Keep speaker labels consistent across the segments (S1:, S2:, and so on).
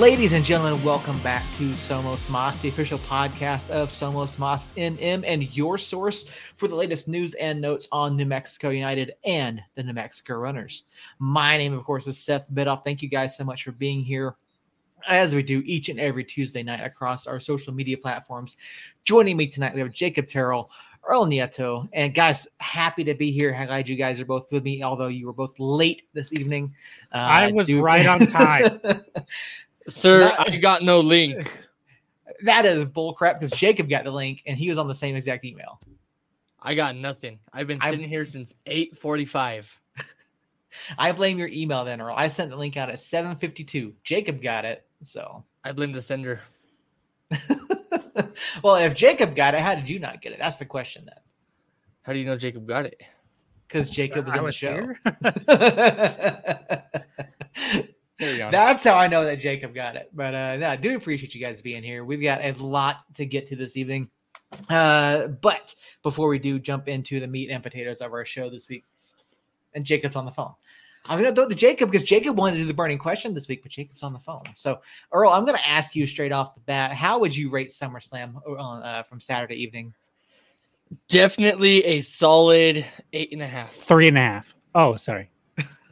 S1: Ladies and gentlemen, welcome back to Somos Moss, the official podcast of Somos Moss MM and your source for the latest news and notes on New Mexico United and the New Mexico Runners. My name, of course, is Seth Bidoff. Thank you guys so much for being here as we do each and every Tuesday night across our social media platforms. Joining me tonight, we have Jacob Terrell, Earl Nieto, and guys, happy to be here. Glad you guys are both with me, although you were both late this evening.
S2: Uh, I was right on time.
S3: Sir, Not, I got no link.
S1: That is bullcrap because Jacob got the link and he was on the same exact email.
S3: I got nothing. I've been sitting I'm, here since 845.
S1: I blame your email then, Earl. I sent the link out at 752. Jacob got it. So
S3: I blame the sender.
S1: well, if Jacob got it, how did you not get it? That's the question then.
S3: How do you know Jacob got it?
S1: Because Jacob was I in was the show. That's how I know that Jacob got it. But uh, no, I do appreciate you guys being here. We've got a lot to get to this evening. Uh, but before we do jump into the meat and potatoes of our show this week, and Jacob's on the phone. I'm going to throw it to Jacob because Jacob wanted to do the burning question this week, but Jacob's on the phone. So, Earl, I'm going to ask you straight off the bat: How would you rate SummerSlam uh, from Saturday evening?
S3: Definitely a solid eight and a half.
S2: Three and a half. Oh, sorry.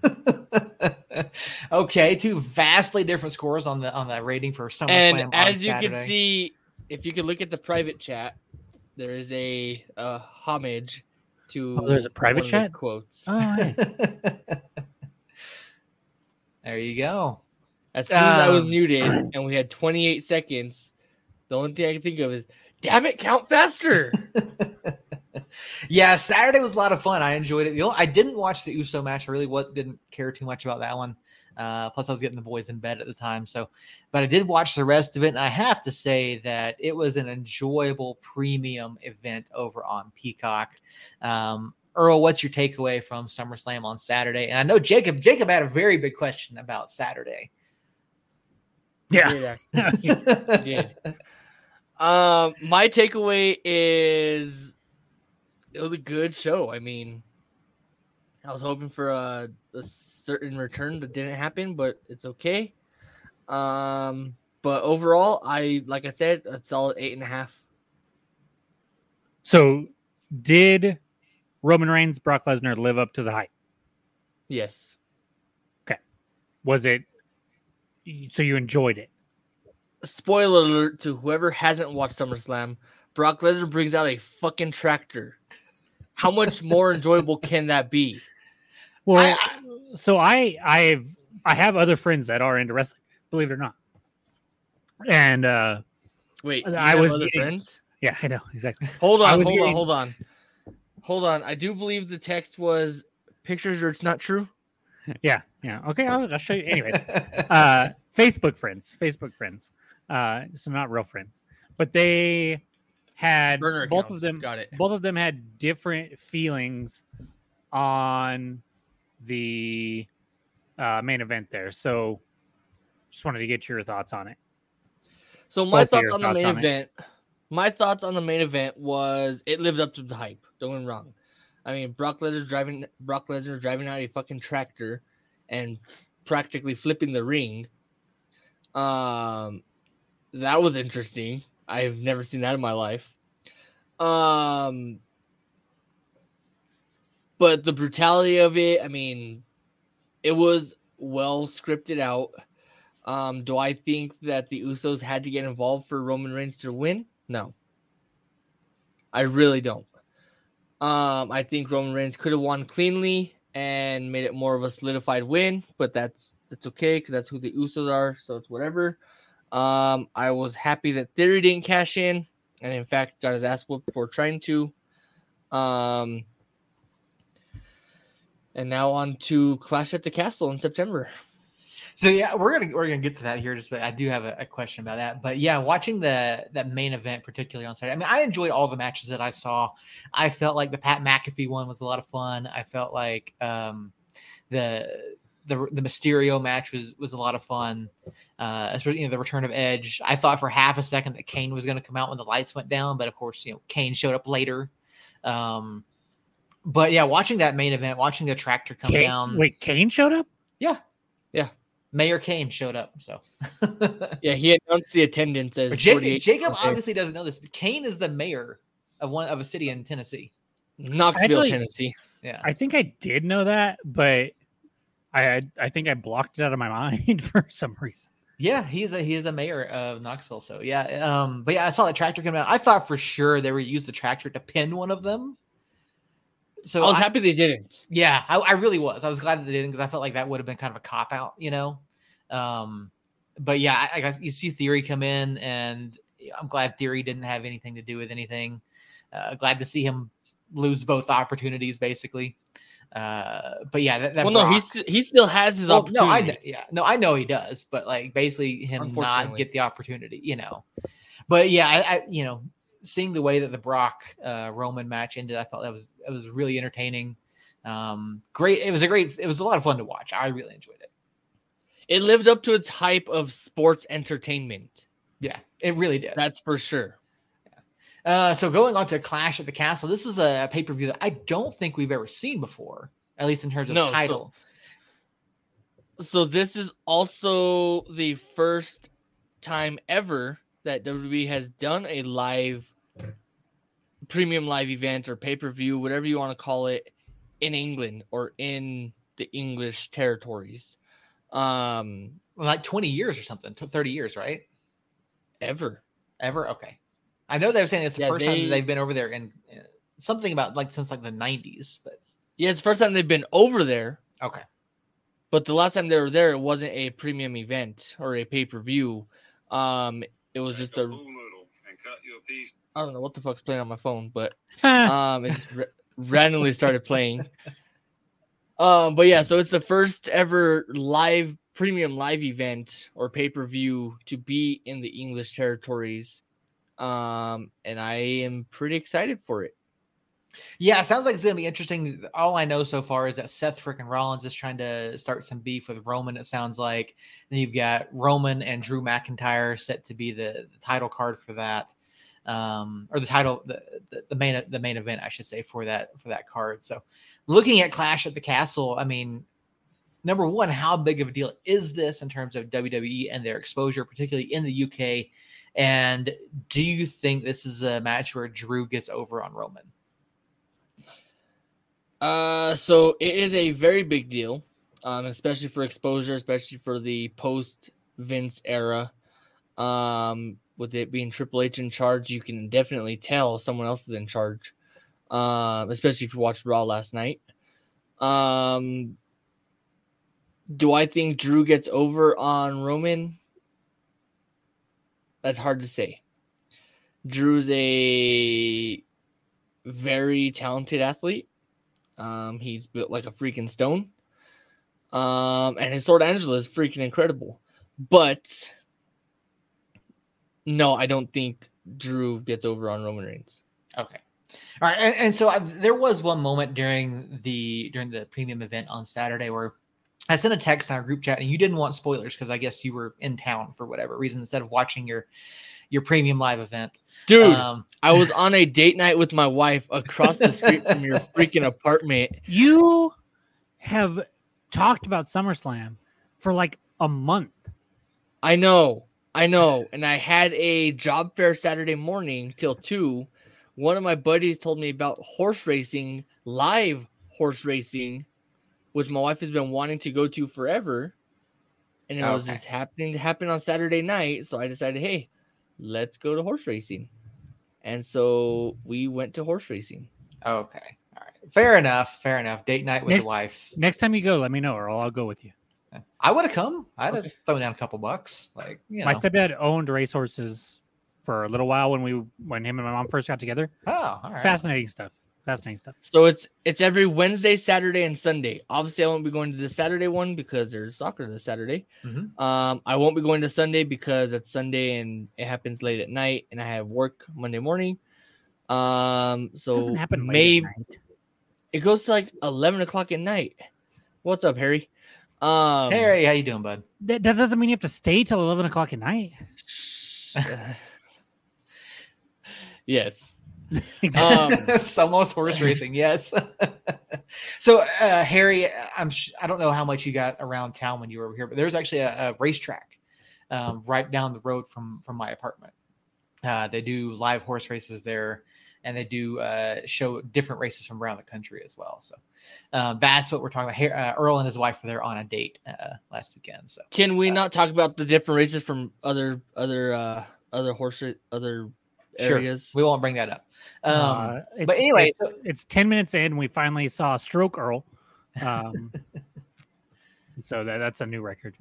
S1: okay, two vastly different scores on the on the rating for SummerSlam.
S3: And as you Saturday. can see, if you can look at the private chat, there is a, a homage to.
S2: Oh, there's a private chat
S3: quotes.
S2: Oh, right.
S1: there you go.
S3: As soon as I was um, muted and we had 28 seconds, the only thing I can think of is, "Damn it, count faster."
S1: yeah, Saturday was a lot of fun. I enjoyed it. You know, I didn't watch the USO match. I really what, didn't care too much about that one. Uh, plus, I was getting the boys in bed at the time. So, but I did watch the rest of it, and I have to say that it was an enjoyable premium event over on Peacock. Um, Earl, what's your takeaway from SummerSlam on Saturday? And I know Jacob. Jacob had a very big question about Saturday.
S2: Yeah,
S3: yeah, did. Um, my takeaway is it was a good show. I mean, I was hoping for a, a certain return that didn't happen, but it's okay. Um, but overall, I like I said, a solid eight and a half.
S2: So, did Roman Reigns, Brock Lesnar live up to the hype?
S3: Yes.
S2: Okay. Was it? So you enjoyed it?
S3: Spoiler alert to whoever hasn't watched SummerSlam: Brock Lesnar brings out a fucking tractor how much more enjoyable can that be?
S2: Well, I, so I I've I have other friends that are into wrestling, believe it or not. And uh
S3: wait, I was other getting, friends?
S2: Yeah, I know exactly.
S3: Hold on, hold getting, on, hold on. Hold on. I do believe the text was pictures or it's not true.
S2: Yeah, yeah. Okay, I'll, I'll show you. Anyways, uh, Facebook friends, Facebook friends. Uh, so not real friends, but they had Burner both of them
S3: got it.
S2: Both of them had different feelings on the uh, main event there. So just wanted to get your thoughts on it.
S3: So my both thoughts on the main on event. It. My thoughts on the main event was it lived up to the hype. Don't get me wrong. I mean, Brock Lesnar driving Brock Lesnar driving out a fucking tractor and practically flipping the ring. Um, that was interesting. I've never seen that in my life. Um, but the brutality of it, I mean, it was well scripted out. Um, do I think that the Usos had to get involved for Roman Reigns to win? No. I really don't. Um, I think Roman Reigns could have won cleanly and made it more of a solidified win, but that's that's okay because that's who the Usos are, so it's whatever. Um, I was happy that Theory didn't cash in, and in fact got his ass whooped for trying to. Um, and now on to Clash at the Castle in September.
S1: So yeah, we're gonna we're gonna get to that here. Just but I do have a, a, question about that. But yeah, watching the that main event, particularly on Saturday. I mean, I enjoyed all the matches that I saw. I felt like the Pat McAfee one was a lot of fun. I felt like um, the the the Mysterio match was was a lot of fun. Uh, especially you know the return of Edge. I thought for half a second that Kane was going to come out when the lights went down, but of course you know Kane showed up later. Um, but yeah, watching that main event, watching the tractor come
S2: Kane,
S1: down.
S2: Wait, Kane showed up?
S1: Yeah,
S3: yeah.
S1: Mayor Kane showed up. So
S3: yeah, he announced the attendance as
S1: Jacob, Jacob obviously doesn't know this. Kane is the mayor of one of a city in Tennessee,
S3: Knoxville, Actually, Tennessee.
S2: Yeah, I think I did know that, but I I think I blocked it out of my mind for some reason.
S1: Yeah, he's a he is a mayor of Knoxville. So yeah, um, but yeah, I saw that tractor come out. I thought for sure they were use the tractor to pin one of them.
S3: So I was I, happy they didn't.
S1: Yeah, I, I, really was. I was glad that they didn't because I felt like that would have been kind of a cop out, you know. Um, but yeah, I, I guess you see Theory come in, and I'm glad Theory didn't have anything to do with anything. Uh, glad to see him lose both opportunities, basically. Uh, but yeah, that, that
S3: well, Brock, no, he he still has his well, opportunity.
S1: No, I know, yeah, no, I know he does, but like basically him not get the opportunity, you know. But yeah, I, I, you know, seeing the way that the Brock uh, Roman match ended, I thought that was it was really entertaining. Um, great, it was a great, it was a lot of fun to watch. I really enjoyed it.
S3: It lived up to its hype of sports entertainment.
S1: Yeah, it really did.
S3: That's for sure.
S1: Uh, so going on to Clash at the Castle, this is a pay per view that I don't think we've ever seen before, at least in terms of no, title.
S3: So, so this is also the first time ever that WWE has done a live premium live event or pay per view, whatever you want to call it, in England or in the English territories. Um,
S1: like 20 years or something, 30 years, right?
S3: Ever.
S1: Ever? Okay. I know they were saying it's the yeah, first they, time they've been over there and uh, something about like since like the 90s, but
S3: yeah, it's the first time they've been over there.
S1: Okay.
S3: But the last time they were there, it wasn't a premium event or a pay per view. Um, it was just a. I don't know what the fuck's playing on my phone, but um, it just randomly started playing. Um, but yeah, so it's the first ever live premium live event or pay per view to be in the English territories um, and I am pretty excited for it.
S1: Yeah, it sounds like it's gonna be interesting. All I know so far is that Seth freaking Rollins is trying to start some beef with Roman. It sounds like. Then you've got Roman and Drew McIntyre set to be the, the title card for that, um, or the title, the, the, the main the main event, I should say, for that for that card. So, looking at Clash at the Castle, I mean, number one, how big of a deal is this in terms of WWE and their exposure, particularly in the UK? And do you think this is a match where Drew gets over on Roman?
S3: Uh, so it is a very big deal, um, especially for exposure, especially for the post Vince era. Um, with it being Triple H in charge, you can definitely tell someone else is in charge. Uh, especially if you watched Raw last night. Um, do I think Drew gets over on Roman? That's hard to say. Drew's a very talented athlete. Um, he's built like a freaking stone. Um, and his sword Angela is freaking incredible. But no, I don't think Drew gets over on Roman Reigns.
S1: Okay. All right, and, and so I, there was one moment during the during the premium event on Saturday where I sent a text in our group chat, and you didn't want spoilers because I guess you were in town for whatever reason instead of watching your your premium live event.
S3: Dude, um, I was on a date night with my wife across the street from your freaking apartment.
S2: You have talked about SummerSlam for like a month.
S3: I know, I know, and I had a job fair Saturday morning till two. One of my buddies told me about horse racing, live horse racing which my wife has been wanting to go to forever. And it okay. was just happening to happen on Saturday night. So I decided, hey, let's go to horse racing. And so we went to horse racing.
S1: Okay. All right. Fair enough. Fair enough. Date night with
S2: next,
S1: the wife.
S2: Next time you go, let me know or I'll go with you.
S1: I would have come. I'd have thrown down a couple bucks. Like you know.
S2: my stepdad owned racehorses for a little while when we when him and my mom first got together.
S1: Oh, all right.
S2: Fascinating stuff fascinating stuff.
S3: So it's it's every Wednesday, Saturday, and Sunday. Obviously, I won't be going to the Saturday one because there's soccer this Saturday. Mm-hmm. Um, I won't be going to Sunday because it's Sunday and it happens late at night, and I have work Monday morning. Um, so it doesn't happen maybe it goes to like eleven o'clock at night. What's up, Harry?
S1: Um, Harry, how you doing, bud?
S2: That, that doesn't mean you have to stay till eleven o'clock at night.
S3: yes.
S1: Um, almost horse racing, yes. so, uh, Harry, I'm sh- I don't know how much you got around town when you were over here, but there's actually a, a racetrack um, right down the road from from my apartment. Uh, they do live horse races there, and they do uh, show different races from around the country as well. So um, that's what we're talking about. Uh, Earl and his wife were there on a date uh, last weekend. So
S3: can we uh, not talk about the different races from other other uh, other horse other areas?
S1: Sure. We won't bring that up. Um,
S2: but anyway, it's, so, it's, ten minutes in. We finally saw Stroke Earl. Um, so that, that's a new record.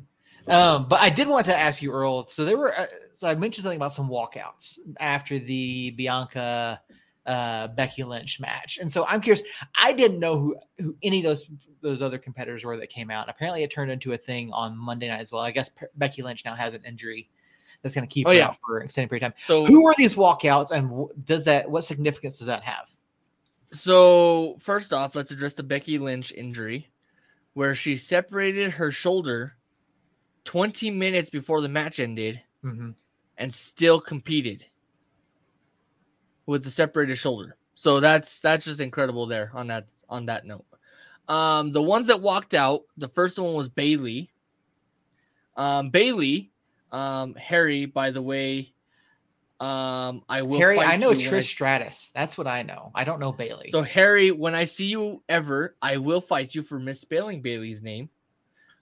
S1: Um, but I did want to ask you, Earl. So there were, uh, so I mentioned something about some walkouts after the Bianca uh, Becky Lynch match, and so I'm curious. I didn't know who, who any of those those other competitors were that came out. Apparently, it turned into a thing on Monday night as well. I guess P- Becky Lynch now has an injury that's going to keep oh, her yeah. out for an extended period of time. So, who are these walkouts, and does that what significance does that have?
S3: So, first off, let's address the Becky Lynch injury, where she separated her shoulder 20 minutes before the match ended mm-hmm. and still competed with the separated shoulder. So that's that's just incredible there on that on that note. Um, the ones that walked out, the first one was Bayley. Um, Bayley, um, Harry, by the way, um, I will.
S1: Harry, I know Trish I... Stratus. That's what I know. I don't know Bayley.
S3: So Harry, when I see you ever, I will fight you for misspelling Bayley's name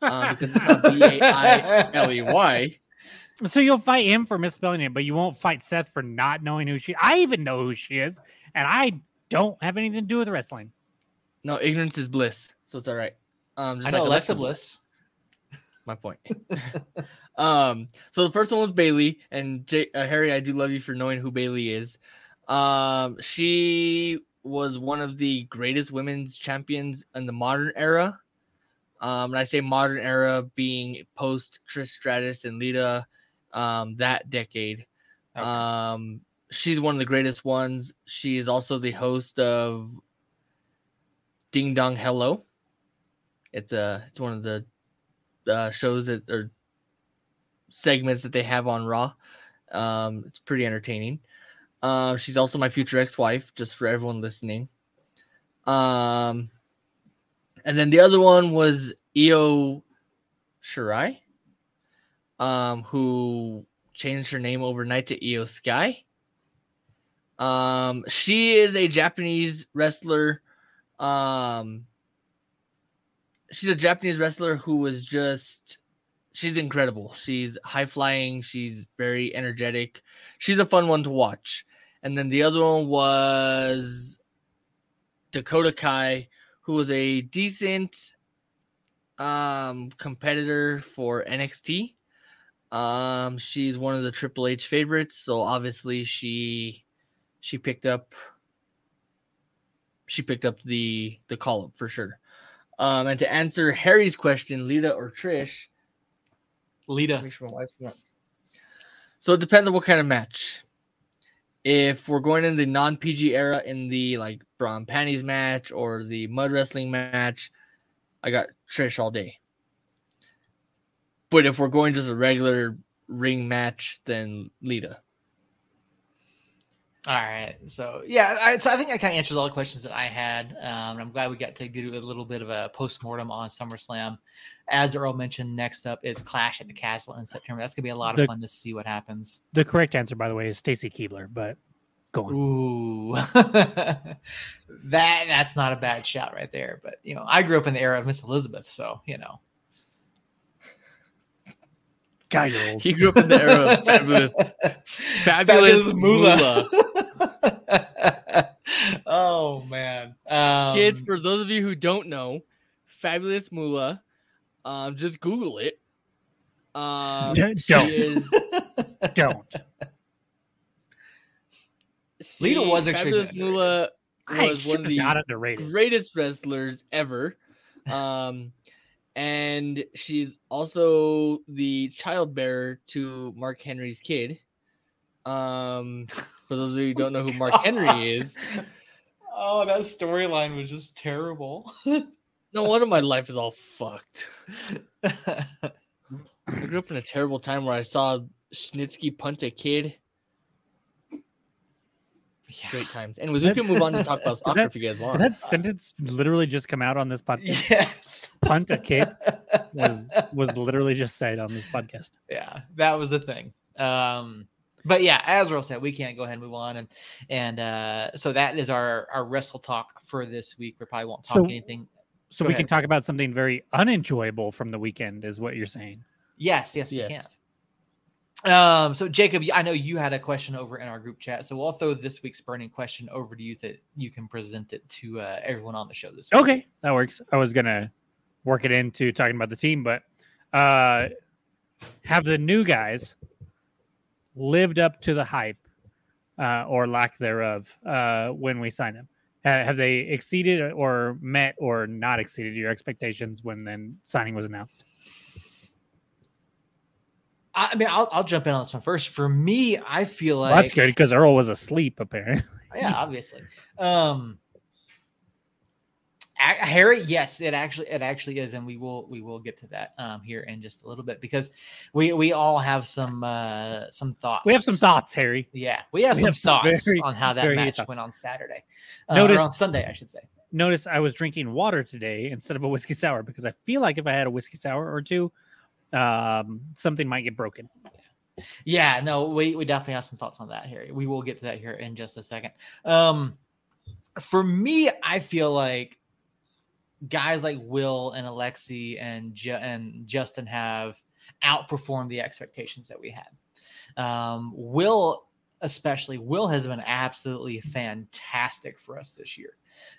S3: uh, because it's not B A I L E Y.
S2: So you'll fight him for misspelling it, but you won't fight Seth for not knowing who she. I even know who she is, and I don't have anything to do with wrestling.
S3: No, ignorance is bliss, so it's all right.
S1: Um, just I know like Alexa, Alexa Bliss.
S3: Bliss. My point. um, so the first one was Bayley, and J- uh, Harry, I do love you for knowing who Bayley is. Um, she was one of the greatest women's champions in the modern era. Um, and I say modern era being post Trish Stratus and Lita, um, that decade. Okay. Um, she's one of the greatest ones. She is also the host of Ding Dong Hello. It's a it's one of the uh, shows that or segments that they have on Raw. Um, it's pretty entertaining. Uh, she's also my future ex-wife, just for everyone listening. Um, and then the other one was Io Shirai, um, who changed her name overnight to Io Sky. Um, she is a Japanese wrestler. Um, she's a Japanese wrestler who was just she's incredible. She's high flying, she's very energetic. She's a fun one to watch. And then the other one was Dakota Kai, who was a decent um, competitor for NXT. Um, she's one of the Triple H favorites, so obviously she she picked up she picked up the the call up for sure. Um, and to answer Harry's question, Lita or Trish,
S1: Lita.
S3: So it depends on what kind of match if we're going in the non PG era in the like brown panties match or the mud wrestling match, I got Trish all day. But if we're going just a regular ring match, then Lita.
S1: All right. So yeah, I, so I think that kind of answers all the questions that I had. Um, I'm glad we got to do a little bit of a post mortem on SummerSlam. As Earl mentioned, next up is Clash at the Castle in September. That's gonna be a lot of the, fun to see what happens.
S2: The correct answer, by the way, is Stacy Keibler, but go on.
S1: Ooh, that that's not a bad shout right there. But you know, I grew up in the era of Miss Elizabeth, so you know.
S2: God, you're old.
S3: He grew up in the era of fabulous, fabulous, fabulous Moolah.
S1: oh man,
S3: um, kids! For those of you who don't know, fabulous Moolah um, just Google it. Um,
S2: don't. Is... don't.
S1: Lita was extremely
S3: Moolah was one of the not underrated. greatest wrestlers ever. Um, and she's also the child bearer to Mark Henry's kid. Um, for those of you who don't know who Mark Henry is.
S1: Oh, that storyline was just terrible.
S3: No wonder my life is all fucked. I grew up in a terrible time where I saw Snitsky punt a kid. Yeah. Great times. Anyways, we can move on to talk about soccer that, if you guys want.
S2: That sentence literally just come out on this podcast?
S1: Yes.
S2: Punt a kid was was literally just said on this podcast.
S1: Yeah, that was the thing. Um, but yeah, as Earl said, we can't go ahead and move on, and and uh, so that is our our wrestle talk for this week. We probably won't talk so, anything.
S2: So go we ahead. can talk about something very unenjoyable from the weekend, is what you're saying.
S1: Yes, yes, we yes. can. Um, so Jacob, I know you had a question over in our group chat, so we'll throw this week's burning question over to you that you can present it to uh, everyone on the show this
S2: week. Okay, that works. I was gonna work it into talking about the team, but uh, have the new guys lived up to the hype uh, or lack thereof uh, when we sign them? Have they exceeded or met or not exceeded your expectations when then signing was announced?
S1: I mean, I'll, I'll jump in on this one first. For me, I feel like
S2: well, that's good because Earl was asleep apparently.
S1: yeah, obviously. Um, Harry, yes, it actually it actually is, and we will we will get to that um here in just a little bit because we we all have some uh some thoughts.
S2: We have some thoughts, Harry.
S1: Yeah, we have we some have thoughts very, on how that match went on Saturday. Uh, notice on Sunday, I should say.
S2: Notice I was drinking water today instead of a whiskey sour because I feel like if I had a whiskey sour or two, um, something might get broken.
S1: Yeah, no, we, we definitely have some thoughts on that, Harry. We will get to that here in just a second. Um, for me, I feel like guys like Will and Alexi and Ju- and Justin have outperformed the expectations that we had. Um, Will, especially, Will has been absolutely fantastic for us this year.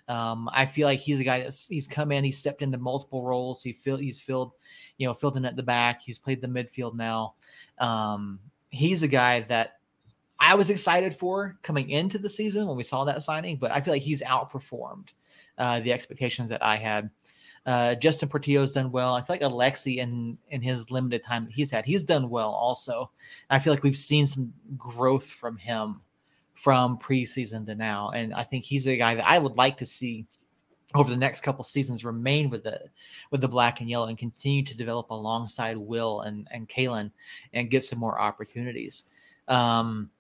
S1: Um, I feel like he's a guy that's he's come in, he's stepped into multiple roles. He feel he's filled, you know, filled in at the back. He's played the midfield now. Um, he's a guy that I was excited for coming into the season when we saw that signing, but I feel like he's outperformed uh, the expectations that I had. Uh, Justin Portillo's done well. I feel like Alexi in in his limited time that he's had, he's done well also. I feel like we've seen some growth from him from preseason to now, and I think he's a guy that I would like to see over the next couple seasons remain with the with the black and yellow and continue to develop alongside Will and and Kalen and get some more opportunities. Um,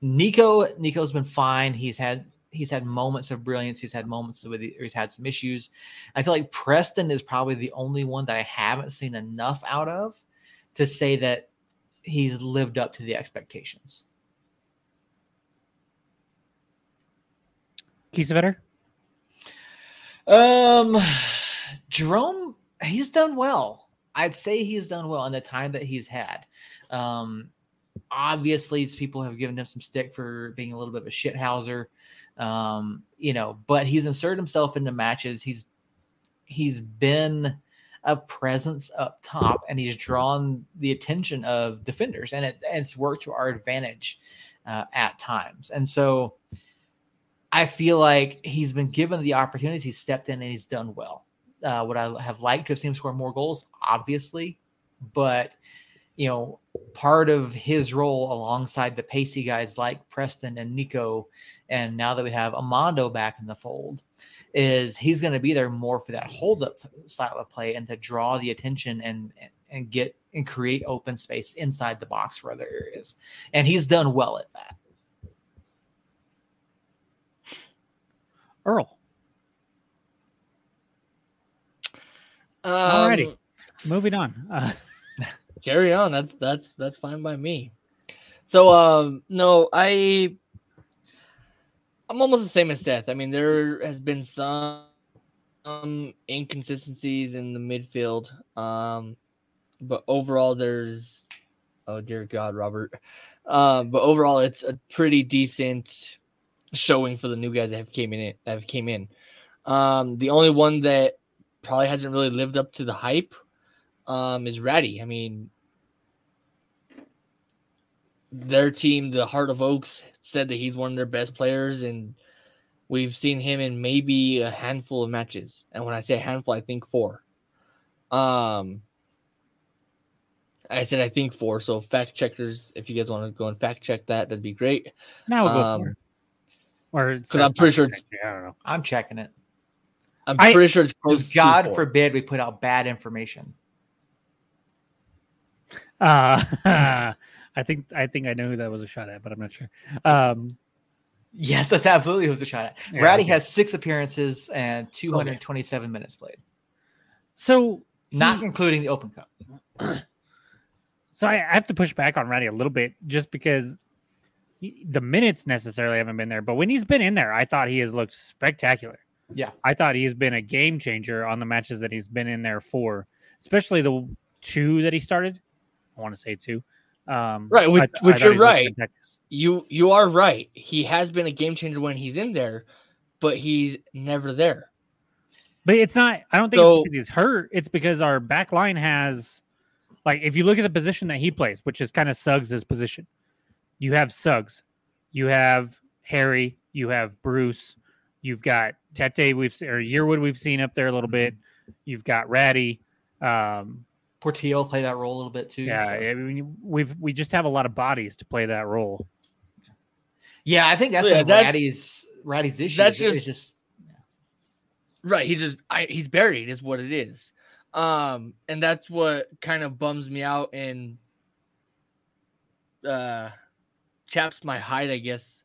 S1: Nico Nico's been fine. He's had he's had moments of brilliance. He's had moments where he's had some issues. I feel like Preston is probably the only one that I haven't seen enough out of to say that he's lived up to the expectations.
S2: Kiesewetter?
S1: Um, Jerome, he's done well. I'd say he's done well in the time that he's had. Um, obviously, people have given him some stick for being a little bit of a shithouser. Um, you know, but he's inserted himself into matches. He's he's been a presence up top, and he's drawn the attention of defenders, and, it, it's worked to our advantage uh, at times. And so, I feel like he's been given the opportunity. He's stepped in and he's done well. Uh, would I have liked to have seen him score more goals? Obviously, but you know, part of his role alongside the pacey guys like Preston and Nico, and now that we have Amando back in the fold, is he's going to be there more for that hold up style of play and to draw the attention and and get and create open space inside the box for other areas. And he's done well at that.
S2: Earl.
S3: Um, Alrighty,
S2: moving on. Uh,
S3: carry on. That's that's that's fine by me. So um no, I I'm almost the same as Seth. I mean, there has been some, some inconsistencies in the midfield. Um but overall there's oh dear God, Robert. Uh, but overall it's a pretty decent showing for the new guys that have came in that have came in. Um the only one that probably hasn't really lived up to the hype um, is ready. I mean, their team, the Heart of Oaks, said that he's one of their best players, and we've seen him in maybe a handful of matches. And when I say handful, I think four. Um, I said I think four. So fact checkers, if you guys want to go and fact check that, that'd be great.
S2: Now we'll um, go for
S3: Or because I'm pretty sure it's.
S1: I don't know. I'm checking it.
S3: I'm pretty I, sure it's close.
S1: God forbid we put out bad information.
S2: Uh, I think I think I know who that was a shot at, but I'm not sure. Um,
S1: Yes, that's absolutely who's a shot at.
S2: Yeah,
S1: Ratty
S2: okay.
S1: has six appearances and 227 minutes played,
S2: So
S1: not
S2: he-
S1: including the Open Cup.
S2: So I, I have to push back on Ratty a little bit just because he- the minutes necessarily haven't been there. But when he's been in there, I thought he has looked spectacular.
S1: Yeah.
S2: I thought he has been a game changer on the matches that he's been in there for, especially the two that he started. I want to say too. Um,
S3: Right, which-
S2: I- I
S3: which
S2: thought
S3: you're right. You you are right. He has been a game changer when he's in there, but he's never there.
S2: But it's not. I don't think
S3: So-
S2: it's because he's hurt. It's because our back line has, like, if you look at the position that he plays, which is kind of Suggs' position, you have Suggs, you have Harry, you have Bruce, you've got Tete. We've or Yearwood. We've seen up there a little bit. You've got Ratty. Um,
S1: Portillo play that role a little bit too.
S2: yeah,
S1: so-
S2: I mean, we've we just have a lot of bodies to play that role.
S1: yeah. I think that's
S3: Yeah,
S1: been
S3: that's-
S1: Ratty's Ratty's issue.
S3: that's
S1: is- is
S3: just-
S1: just
S3: Right. He just I, he's buried is what it is. Um, and that's what kind of bums me out and uh chaps my hide, I guess,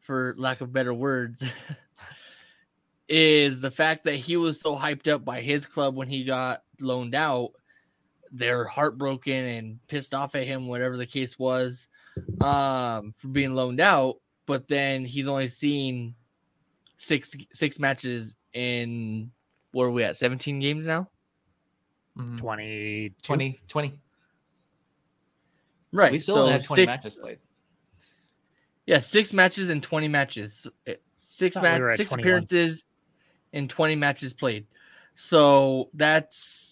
S3: for lack of better words. is the fact that he was so hyped up by his club when he got loaned out. They're heartbroken and pissed off at him, whatever the case was, um, for being loaned out. But then he's only seen six six matches in where are we at? 17 games now?
S1: mhm,
S2: 20,
S1: 20, 20.
S3: Right.
S1: We still
S3: so
S1: only have 20
S3: six,
S1: matches played.
S3: Yeah, six matches and 20 matches. Six
S2: Thought we
S3: match
S2: were at
S3: six
S2: 21.
S3: appearances and 20 matches played. So that's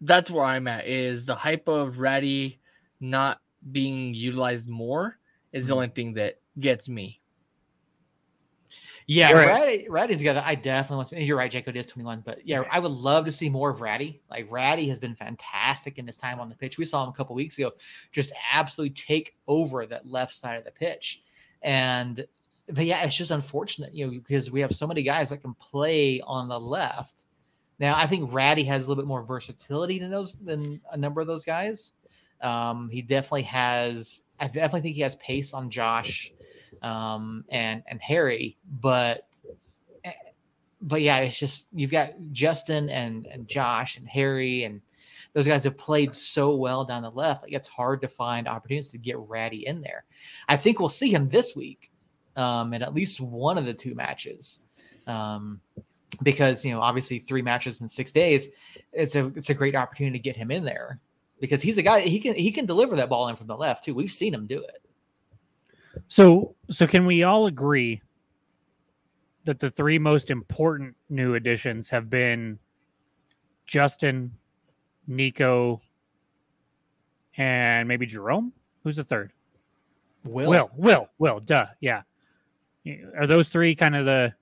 S3: that's where I'm at is the hype of Ratty not being utilized more is the
S1: Mhm.
S3: only thing that gets me.
S1: Yeah,
S2: You're right.
S1: Ratty, Ratty's got. I definitely want. To, you're right, Jacob is 21, but yeah, I would love to see more of Ratty. Like Ratty has been fantastic in his time on the pitch. We saw him a couple weeks ago, just absolutely take over that left side of the pitch, and but yeah, it's just unfortunate, you know, because we have so many guys that can play on the left. Now, I think Ratty has a little bit more versatility than those than a number of those guys. Um, he definitely has. I definitely think he has pace on Josh um, and and Harry, but eh, but yeah, it's just you've got Justin and and Josh and Harry and those guys have played so well down the left. Like it's hard to find opportunities to get Ratty in there. I think we'll see him this week um, in at least one of the two matches. Um, because you know, obviously three matches in six days, it's a it's a great opportunity to get him in there because he's a guy he can he can deliver that ball in from the left too. We've seen him do it.
S2: So, so can we all agree that the three most important new additions have been Justin, Nico, and maybe Jerome? Who's the third?
S1: Will,
S2: Will, Will, Will, duh, yeah. Are those three kind of the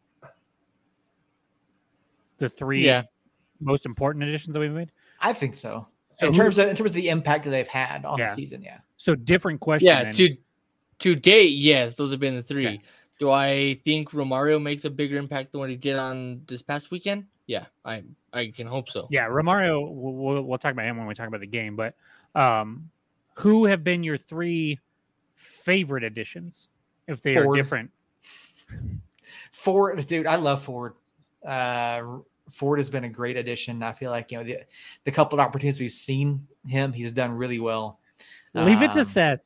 S2: the three
S3: Yeah.
S2: most important additions that we've made?
S1: I think so.
S2: So
S1: in
S2: who-
S1: terms of in terms of the impact that they've had on
S2: Yeah.
S1: the season, yeah.
S2: So different question.
S3: Yeah,
S2: then.
S3: to to date, yes, those have been the three.
S2: Okay.
S3: Do I think Romario makes a bigger impact than what he did on this past weekend? Yeah, I I can hope so.
S2: Yeah, Romario. We'll, we'll, we'll talk about him when we talk about the game. But um, who have been your three favorite additions, if they
S1: Ford.
S2: are different?
S1: Ford, dude, I love Ford. Uh, Ford has been a great addition. I feel like you know the, the couple of opportunities we've seen him, he's done really well.
S2: Leave it to
S1: Um,
S2: Seth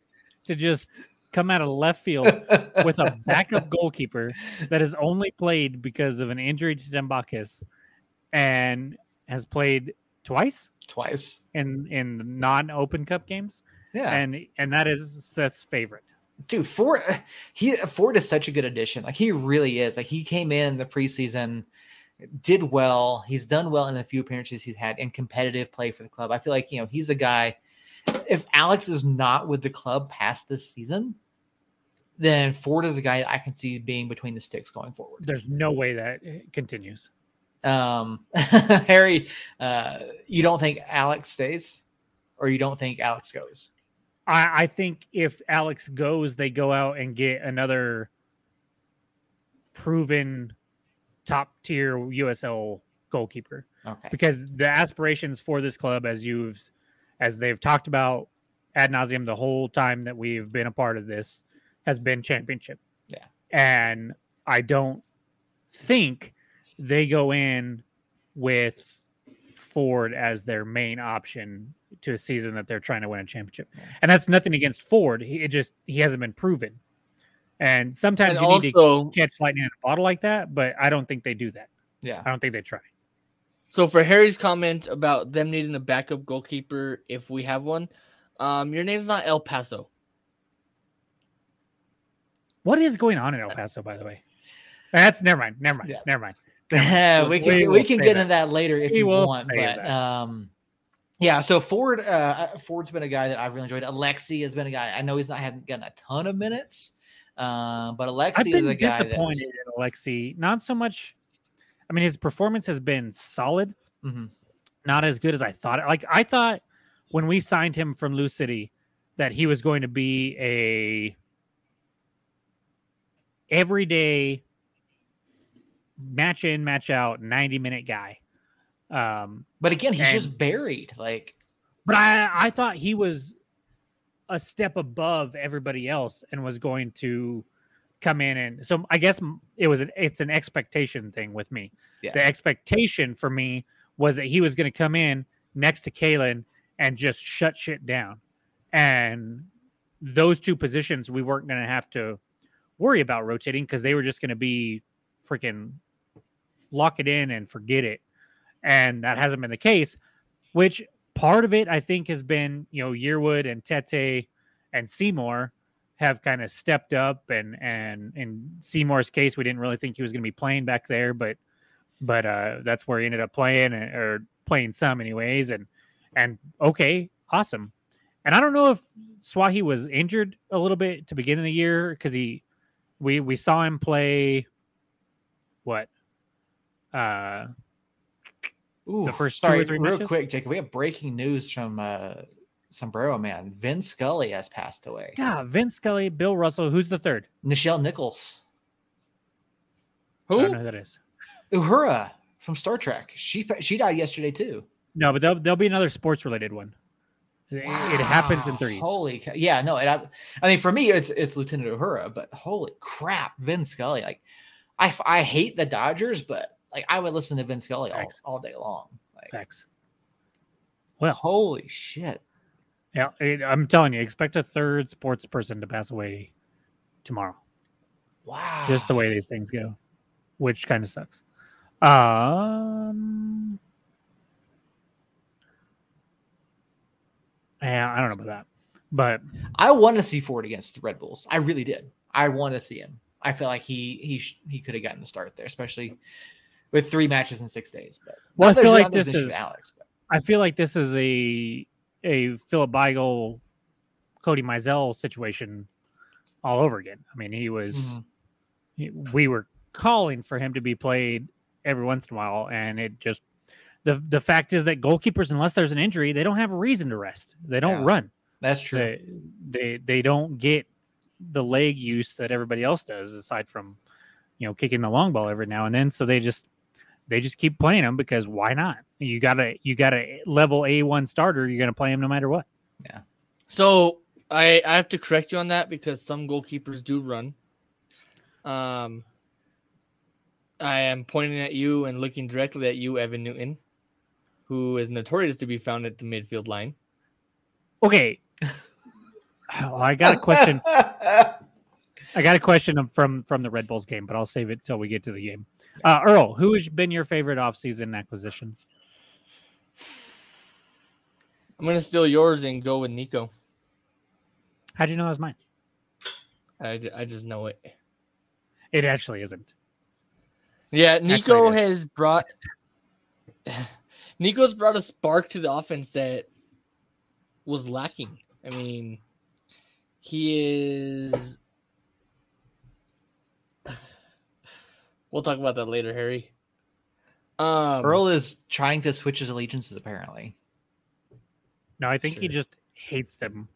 S2: to just come out of left field with a backup goalkeeper that has only played because of an injury to Tambakis and has played twice
S1: twice.
S2: in in non-open cup games,
S1: Yeah,
S2: and and that is Seth's favorite.
S1: dude, Ford, he Ford is such a good addition. Like he really is. Like he came in the preseason, did well. He's done well in the few appearances he's had in competitive play for the club. I feel like you know he's a guy. If Alex is not with the club past this season, then Ford is a guy I can see being between the sticks going forward.
S2: There's no way that continues.
S1: Um, Harry, uh, you don't think Alex stays, or you don't think Alex goes?
S2: I, I think if Alex goes, they go out and get another proven top tier USL goalkeeper
S1: Okay.
S2: because the aspirations for this club, as you've as they've talked about ad nauseum the whole time that we've been a part of this, has been championship.
S1: Yeah.
S2: And I don't think they go in with Ford as their main option to a season that they're trying to win a championship. And that's nothing against Ford. He it just he hasn't been proven. And sometimes
S3: And
S2: you need
S3: also,
S2: to catch lightning in a bottle like that, but I don't think they do that.
S1: Yeah.
S2: I don't think they try.
S3: so for Harry's comment about them needing a backup goalkeeper if we have one, um, your name's not El Paso.
S2: What is going on in El Paso, by the way? That's never mind. Never mind.
S1: Yeah.
S2: Never mind.
S1: Yeah, we
S2: We
S1: can
S2: will
S1: we can get
S2: that.
S1: into that later if
S2: We
S1: you want. But
S2: that.
S1: um, yeah. So Ford, uh, Ford's been a guy that I've really enjoyed. Alexi has been a guy. I know he's not having gotten a ton of minutes, um, but Alexi
S2: I've
S1: is a guy
S2: disappointed in Alexi. Not so much. I mean, his performance has been solid.
S1: Mhm.
S2: Not as good as I thought. Like I thought when we signed him from Lou City that he was going to be a everyday match in, match out, ninety minute guy. Um,
S1: But again, he's
S2: And-
S1: just buried. Like
S2: but I I thought he was a step above everybody else and was going to come in and so I guess it was an it's an expectation thing with me.
S1: Yeah.
S2: The expectation for me was that he was going to come in next to Kalen and just shut shit down. And those two positions we weren't going to have to worry about rotating because they were just going to be freaking lock it in and forget it. And that hasn't been the case, which part of it I think has been, you know, Yearwood and Tete and Seymour have kind of stepped up and and in Seymour's case we didn't really think he was going to be playing back there but but uh that's where he ended up playing uh, or playing some anyways and and okay awesome. And I don't know if Swahi was injured a little bit to begin of the year because he we we saw him play what? Uh
S1: ooh,
S2: The first two or
S1: sorry,
S2: three
S1: real
S2: matches?
S1: quick, Jacob. We have breaking news from uh, Sombrero Man. Vin Scully has passed away.
S2: yeah Vince Scully Bill Russell who's the third
S1: Nichelle Nichols, Who?
S2: I don't know who that is
S1: Uhura from Star Trek. She she died yesterday too.
S2: No, but there'll, there'll be another sports related one. It- It happens in
S1: Wow,
S2: threes.
S1: Holy, ca- yeah, no, it, I, I mean, for me, it's it's Lieutenant Uhura, but holy crap, Vin Scully. Like, I I hate the Dodgers, but like I would listen to Vince Scully all, all day long. Like,
S2: Facts. Well,
S1: holy shit.
S2: yeah, it- I'm telling you, expect a third sports person to pass away tomorrow.
S1: Wow.
S2: Just the way these things go, which kind of sucks. Um, yeah, I don't know about that, but
S1: I want to see Ford against the Red Bulls. I really did. I want to see him. I feel like he he sh- he could have gotten the start there, especially with three matches in six days. But
S2: Well, I feel like this
S1: an issue with
S2: is-
S1: Alex. But
S2: I feel like this is a a Philip Beigel, Cody Mizell situation all over again. I mean, he was
S1: Mhm.
S2: he- we were calling for him to be played every once in a while, and it just the the fact is that goalkeepers, unless there's an injury, they don't have a reason to rest. They don't
S1: Yeah.
S2: run.
S1: that's true.
S2: They, they they don't get the leg use that everybody else does, aside from you know kicking the long ball every now and then. So they just they just keep playing them because why not? You got to you got a level A one starter. You're going to play him no matter what. Yeah.
S3: So I I have to correct you on that because some goalkeepers do run. Um, I am pointing at you and looking directly at you, Evan Newton, who is notorious to be found at the midfield line.
S2: Okay. I got a question. I got a question from from the Red Bulls game, but I'll save it till we get to the game. Uh, Earl, who has been your favorite offseason acquisition?
S3: I'm gonna steal yours and go with Nico.
S2: How'd you know that was mine?
S3: I, I just know it.
S2: It actually isn't.
S3: Yeah, Nico
S2: is.
S3: has brought Nico's brought a spark to the offense that was lacking. I mean, he is. We'll talk about that later, Harry. Um,
S1: Earl is trying to switch his allegiances. Apparently,
S2: No, I think he just hates them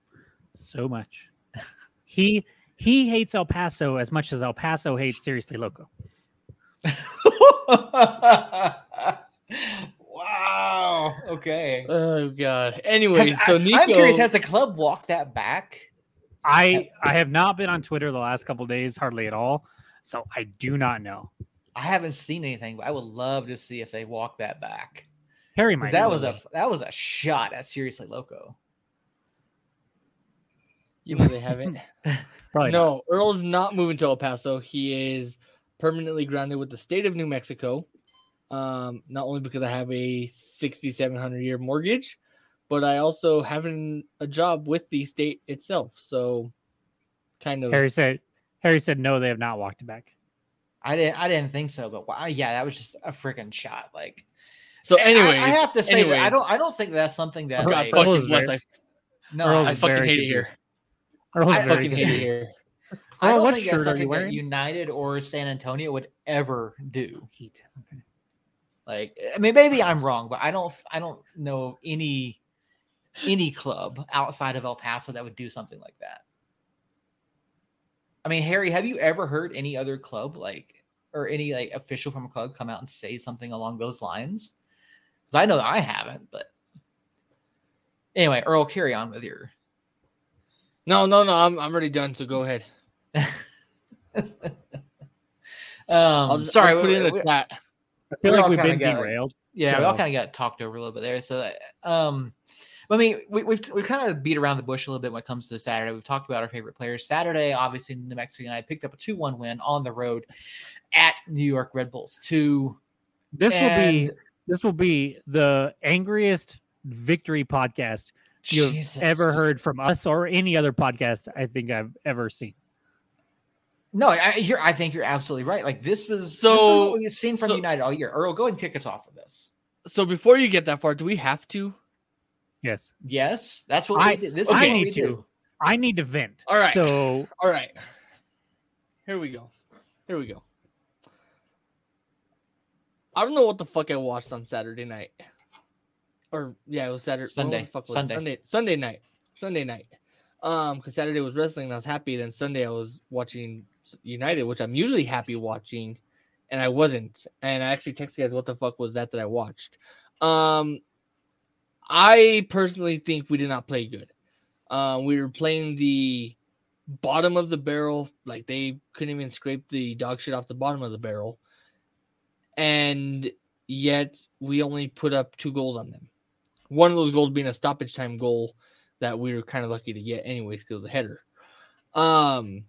S2: so much. he he hates El Paso as much as El Paso hates Seriously Loco.
S1: wow. Okay.
S3: Oh god. Anyway,
S1: Have-
S3: so
S1: I-
S3: Nico.
S1: I'm curious. Has the club walked that back?
S2: I I have not been on Twitter the last couple days, hardly at all. So I do not know.
S1: I haven't seen anything, but I would love to see if they walk that back.
S2: Harry might.
S1: that was a that was a shot at seriously loco.
S3: You know they haven't.
S2: Probably not.
S3: no, Earl's not moving to El Paso. He is permanently grounded with the state of New Mexico. Um, not only because I have a 6,700 year mortgage, but I also have an, a job with the state itself. So, kind of.
S2: Harry said. Harry said no. They have not walked it back.
S1: I didn't I didn't think so, but wow, yeah, that was just a freaking shot. Like
S3: so,
S1: I- I, have to say that I don't I don't think that's something that oh
S3: I
S1: like,
S3: fucking
S2: is
S3: bless.
S2: very-
S3: I,
S1: no,
S2: Earl's
S1: I,
S3: I fucking hate it
S2: confused.
S3: here.
S2: Earl's
S1: I
S3: fucking hate it here.
S1: I don't
S2: what
S1: think
S2: shirt
S1: that's
S2: are
S1: something that? United or San Antonio would ever do.
S2: Heat. Okay.
S1: Like, I mean, maybe I'm wrong, but I don't, I don't know any, any club outside of El Paso that would do something like that. I mean, Harry, have you ever heard any other club like, or any like official from a club come out and say something along those lines? Because I know I haven't, but anyway, Earl, carry on with your.
S3: No, no, no. I'm, I'm already done. So go ahead.
S1: Um,
S3: I'll just
S1: sorry,
S3: I'll put
S1: we-
S3: it in
S1: we-
S3: the chat.
S2: I feel like we've
S1: kinda
S2: been
S1: got, like,
S2: derailed.
S1: Yeah, we all kind of got talked over a little bit there. So, um, I mean, we, we've we've kind of beat around the bush a little bit when it comes to Saturday. We've talked about our favorite players. Saturday, obviously, New Mexico United picked up a two-one win on the road at New York Red Bulls. Two.
S2: This will be this will be the angriest victory podcast you've
S1: Jesus.
S2: ever heard from us or any other podcast I think I've ever seen.
S1: No, I, you're, I think you're absolutely right. Like this was this
S3: So-
S1: what we've seen from
S3: so-
S1: United all year. Earl, go ahead and kick us off with this.
S3: So before you get that far, do we have to?
S2: Yes.
S1: Yes, that's what
S2: I-
S1: we did. This
S2: I
S1: is what
S2: need
S1: we
S2: to.
S1: do.
S2: I need to vent.
S3: All right.
S2: So
S3: All right. Here we go. Here we go. I don't know what the fuck I watched on Saturday night. Or yeah, it was Saturday.
S1: Sunday.
S3: the fuck?
S1: Sunday.
S3: Sunday. Sunday night. Sunday night. Um, because Saturday was wrestling and I was happy. Then Sunday I was watching United, which I'm usually happy watching, and I wasn't. And I actually texted you guys what the fuck was that that I watched. Um, I personally think we did not play good. Uh, we were playing the bottom of the barrel, like they couldn't even scrape the dog shit off the bottom of the barrel, and yet we only put up two goals on them. One of those goals being a stoppage time goal that we were kind of lucky to get, anyways, because a header. Um,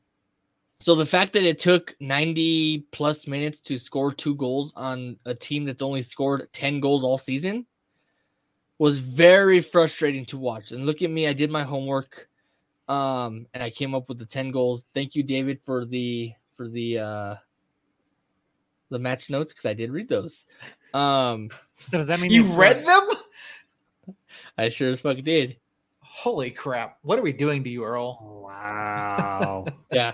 S3: so the fact that it took 90 plus minutes to score two goals on a team that's only scored 10 goals all season was very frustrating to watch. And look at me, I did my homework um and I came up with the 10 goals. Thank you David for the for the uh the match notes cuz I did read those. Um
S2: does that mean
S1: You
S2: it's, uh,
S1: read them?
S3: I sure as fuck did.
S1: Holy crap! What are we doing to you, Earl?
S2: Wow.
S3: Yeah.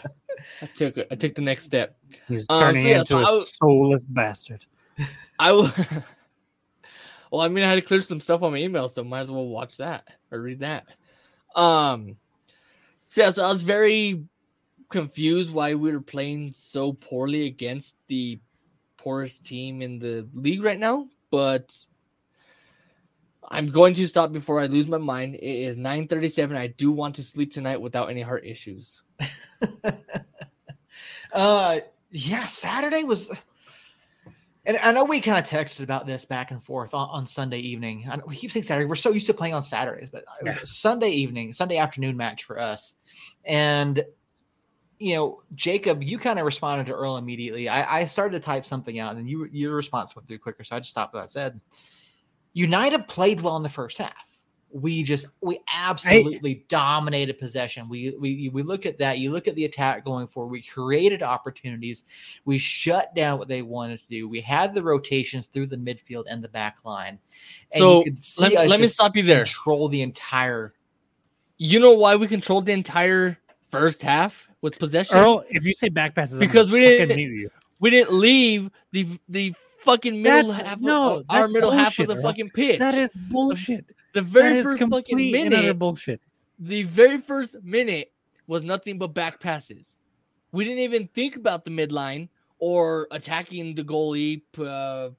S3: I took I took the next step.
S2: He's
S3: Um,
S2: turning
S3: so yeah,
S2: into
S3: so
S2: a
S3: I was-
S2: soulless bastard.
S3: I will Well, I mean I had to clear some stuff on my email, so might as well watch that or read that. Um so, yeah, so I was very confused why we were playing so poorly against the poorest team in the league right now, but I'm going to stop before I lose my mind. It is 9:37. I do want to sleep tonight without any heart issues.
S1: uh yeah saturday was and i know we kind of texted about this back and forth on, on sunday evening. I know, we keep saying saturday we're so used to playing on saturdays but it was a sunday evening sunday afternoon match for us. And you know jacob you kind of responded to earl immediately. I, I started to type something out and you your response went through quicker so i just stopped what i said. United played well in the first half we just we absolutely dominated possession. We we we look at that. You look at the attack going forward. We created opportunities. We shut down what they wanted to do. We had the rotations through the midfield and the back line. And
S3: So,
S1: you could see
S3: Let,
S1: us
S3: let me stop you there.
S1: Control the entire.
S3: You know why we controlled the entire first half with possession?
S2: Earl, if you say back passes, I'm
S3: Because we didn't-
S2: mute you.
S3: we didn't leave the the fucking middle
S2: That's-
S3: half
S2: no,
S3: of our middle half of the
S2: Earl.
S3: fucking pitch.
S2: That is bullshit.
S3: the very first fucking
S2: complete and utter
S3: minute.
S2: bullshit.
S3: The very first minute was nothing but back passes. We didn't even think about the midline or attacking the goalie, uh,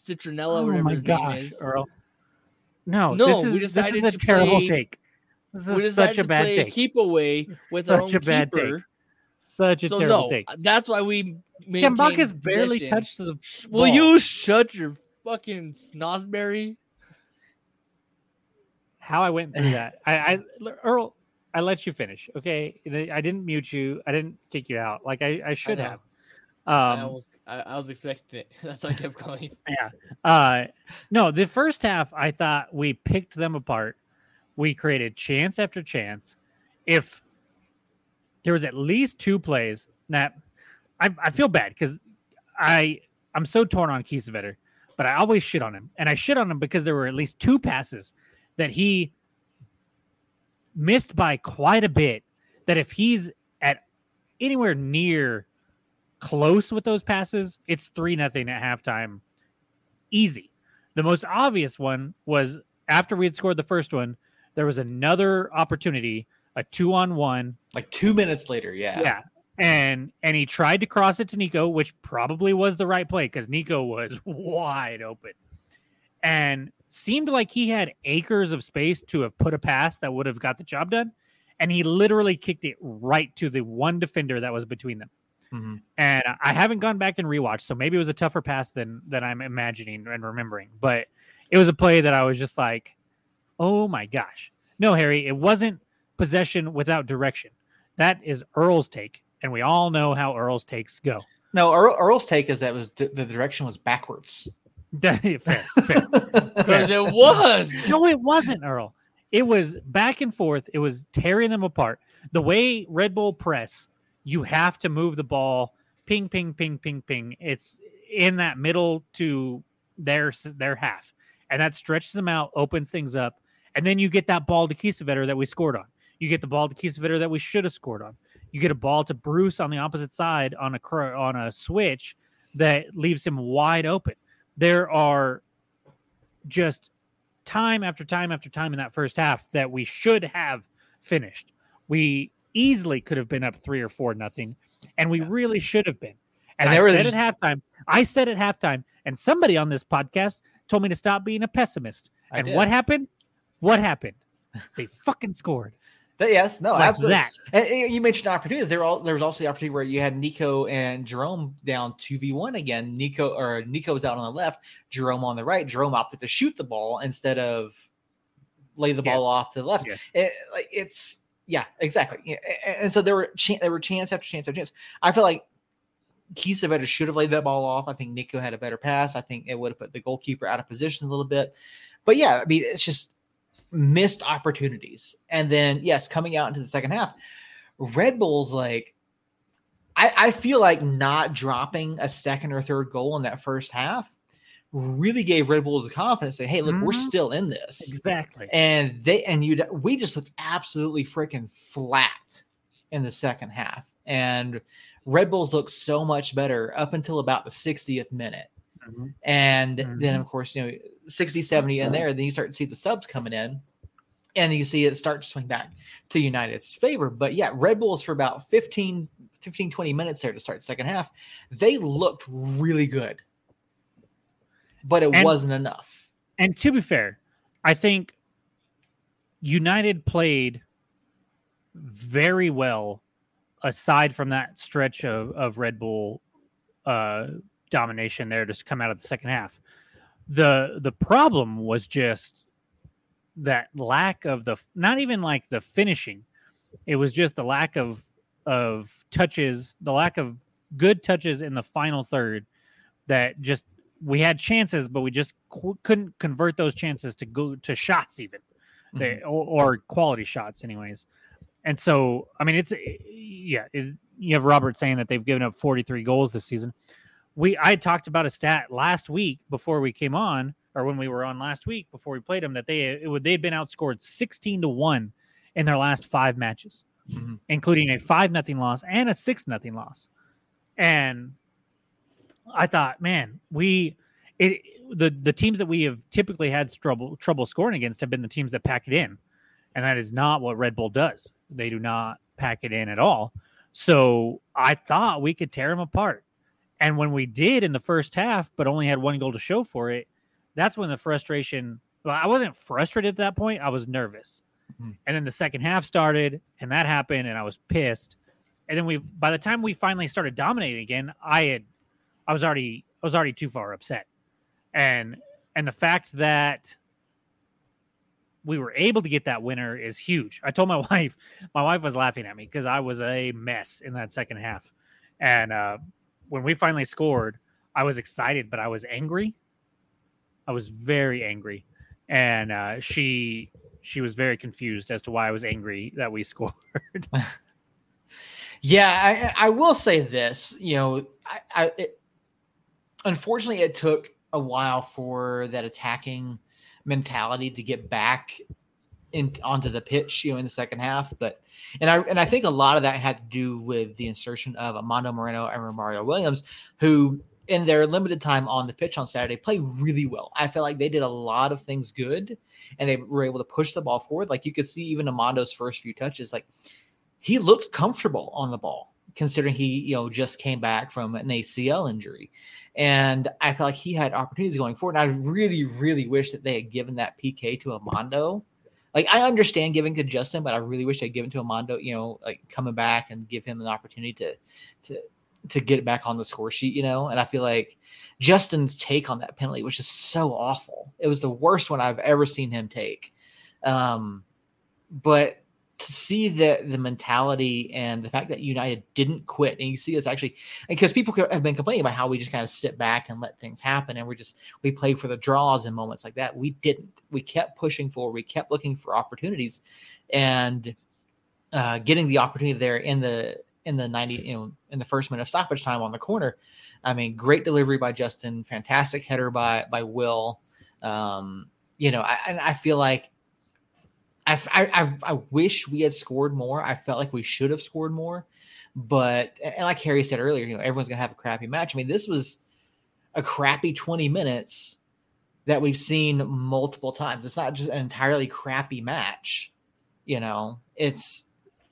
S3: Citronella,
S2: Oh
S3: whatever
S2: my
S3: his
S2: gosh,
S3: name is.
S2: Earl. No,
S3: No,
S2: this is this is a terrible
S3: play-
S2: take. This is such a bad take.
S3: keep away with our
S2: Such
S3: own
S2: a bad take. Such a
S3: So
S2: terrible
S3: no,
S2: take.
S3: that's why we.
S2: Tim Buck has barely
S3: possession.
S2: touched the.
S3: Will
S2: ball.
S3: you shut your fucking snosberry?
S2: how I went through that. I, I Earl, I let you finish. Okay, I didn't mute you. I didn't kick you out. Like I, I should
S3: know.
S2: have.
S3: I
S2: Um,
S3: was I, I was expecting it. That's why I kept going.
S2: yeah. Uh, no, the first half, I thought we picked them apart. We created chance after chance. If there was at least two plays that I, I feel bad because I I'm so torn on Kiesewetter, but I always shit on him, and I shit on him because there were at least two passes that he missed by quite a bit. That if he's at anywhere near close with those passes, it's three nothing at halftime. Easy. The most obvious one was after we had scored the first one, there was another opportunity, a two on one.
S1: Like two minutes later, yeah.
S2: Yeah. And and he tried to cross it to Nico, which probably was the right play because Nico was wide open. And seemed like he had acres of space to have put a pass that would have got the job done. And he literally kicked it right to the one defender that was between them
S1: Mhm.
S2: and I haven't gone back and rewatched, so maybe it was a tougher pass than than I'm imagining and remembering. But it was a play that I was just like, "Oh my gosh!" No, Harry, it wasn't possession without direction. That is Earl's take, and we all know how Earl's takes go.
S1: No, Earl, Earl's take is that was the direction was backwards.
S2: fair, fair.
S3: Because it was.
S2: No, it wasn't Earl. It was back and forth. It was tearing them apart. The way Red Bull press, you have to move the ball, ping, ping, ping, ping, ping. It's in that middle to their their half, and that stretches them out, opens things up, and then you get that ball to Kiesewetter that we scored on. You get the ball to Kiesewetter that we should have scored on. You get a ball to Bruce on the opposite side on a on a switch that leaves him wide open. There are just time after time after time in that first half that we should have finished. We easily could have been up three or four nothing, and we really should have been. And
S1: And
S2: I
S1: there was
S2: said
S1: just-
S2: at halftime, I said at halftime, and somebody on this podcast told me to stop being a pessimist.
S1: I
S2: and
S1: did.
S2: what happened? What happened? They fucking scored.
S1: That- yes, no,
S2: like
S1: absolutely. And, and you mentioned opportunities. There, all there was also the opportunity where you had Nico and Jerome down two v one again. Nico or Nico was out on the left, Jerome on the right. Jerome opted to shoot the ball instead of lay the ball off to the left.
S2: Yes.
S1: It, like it's yeah, exactly. Yeah, and, and so there were chan there were chance after chance after chance. I feel like Kiesewetter should have laid that ball off. I think Nico had a better pass. I think it would have put the goalkeeper out of position a little bit. But yeah, I mean, it's just missed opportunities. And then yes, coming out into the second half, Red Bull's like I, I feel like not dropping a second or third goal in that first half really gave Red Bulls the confidence say, hey, look, we're
S2: Mhm.
S1: still in this
S2: Exactly.
S1: and they and you we just looked absolutely freaking flat in the second half and red bulls looked so much better up until about the 60th minute
S2: Mhm.
S1: and then
S2: Mhm.
S1: of course you know 60 70 in there then you start to see the subs coming in and you see it start to swing back to united's favor but yeah red bulls for about 15 15 20 minutes there to start the second half they looked really good but it
S2: And-
S1: wasn't enough
S2: And to be fair, I think United played very well aside from that stretch of, of Red Bull uh, domination there to come out of the second half. The the problem was just that lack of the not even like the finishing. It was just the lack of of touches, the lack of good touches in the final third that just we had chances, but we just qu- couldn't convert those chances to go to shots, even they, mm-hmm. or, or quality shots, anyways. And so, I mean, it's eh, yeah. It, you have Robert saying that they've given up 43 goals this season. We I had talked about a stat last week before we came on, or when we were on last week before we played them, that they it would they had been outscored 16 to one in their last five matches,
S1: Mhm.
S2: including a five nothing loss and a six nothing loss. And I thought, man, we it the the teams that we have typically had trouble trouble scoring against have been the teams that pack it in, and that is not what Red Bull does. They do not pack it in at all. So I thought we could tear them apart, and when we did in the first half, but only had one goal to show for it, that's when the frustration. Well, I wasn't frustrated at that point. I was nervous,
S1: Mhm.
S2: and then the second half started, and that happened, and I was pissed. and then we by the time we finally started dominating again, I had I was already I was already too far upset, and and the fact that we were able to get that winner is huge. I told my wife, my wife was laughing at me because I was a mess in that second half, and uh, when we finally scored, I was excited, but I was angry. I was very angry, and uh, she she was very confused as to why I was angry that we scored.
S1: yeah, I, I will say this. You know, I, I it, unfortunately it took a while for that attacking mentality to get back in onto the pitch, you know, in the second half. But and I and I think a lot of that had to do with the insertion of Amando Moreno and Romario Williams, who in their limited time on the pitch on Saturday played really well. I felt like they did a lot of things good and they were able to push the ball forward. Like you could see even Amando's first few touches, like he looked comfortable on the ball considering he you know just came back from an ACL injury, and I felt like he had opportunities going forward. And I really, really wish that they had given that PK to Amando. Like I understand giving to Justin, but I really wish they'd given to Amando. You know, like coming back and give him an opportunity to to to get back on the score sheet. You know, and I feel like Justin's take on that penalty was just so awful. It was the worst one I've ever seen him take. Um, but to see the the mentality and the fact that United didn't quit, and you see us actually, because people have been complaining about how we just kind of sit back and let things happen, and we just we play for the draws in moments like that. We didn't. We kept pushing forward. We kept looking for opportunities, and uh, getting the opportunity there in the in the ninety, you know, in the first minute of stoppage time on the corner. I mean, great delivery by Justin, fantastic header by by Will. Um, you know, I, and I feel like I, I, I wish we had scored more. I felt like we should have scored more, but and like Harry said earlier, you know, everyone's gonna have a crappy match. I mean, this was a crappy 20 minutes that we've seen multiple times. It's not just an entirely crappy match, you know. It's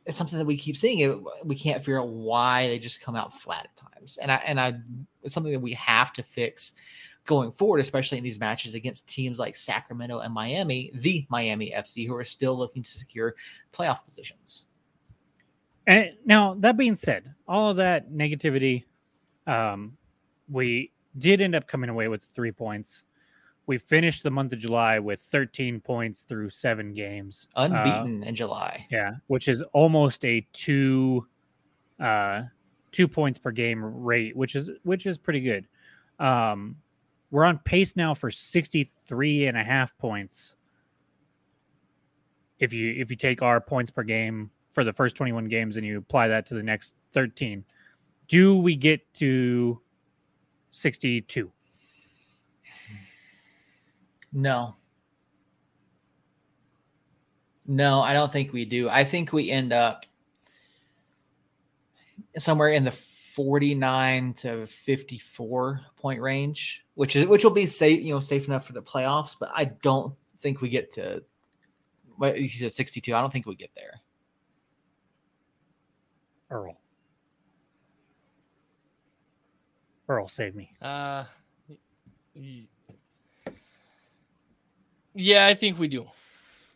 S1: it's something that we keep seeing. It we can't figure out why they just come out flat at times, and I and I it's something that we have to fix going forward, especially in these matches against teams like Sacramento and Miami, the Miami FC, who are still looking to secure playoff positions.
S2: And now, that being said, all of that negativity, um, we did end up coming away with three points. We finished the month of July with 13 points through seven games,
S1: unbeaten uh, in July.
S2: Yeah, which is almost a two, uh, two points per game rate, which is which is pretty good. Um, we're on pace now for 63 and a half points. If you if you take our points per game for the first 21 games and you apply that to the next 13, do we get to 62?
S1: No. No, I don't think we do. I think we end up somewhere in the 49 to 54 point range, which is which will be safe, you know, safe enough for the playoffs, but I don't think we get to what he said 62. I don't think we get there.
S2: Earl. Earl, save me.
S3: Uh Yeah, I think we do.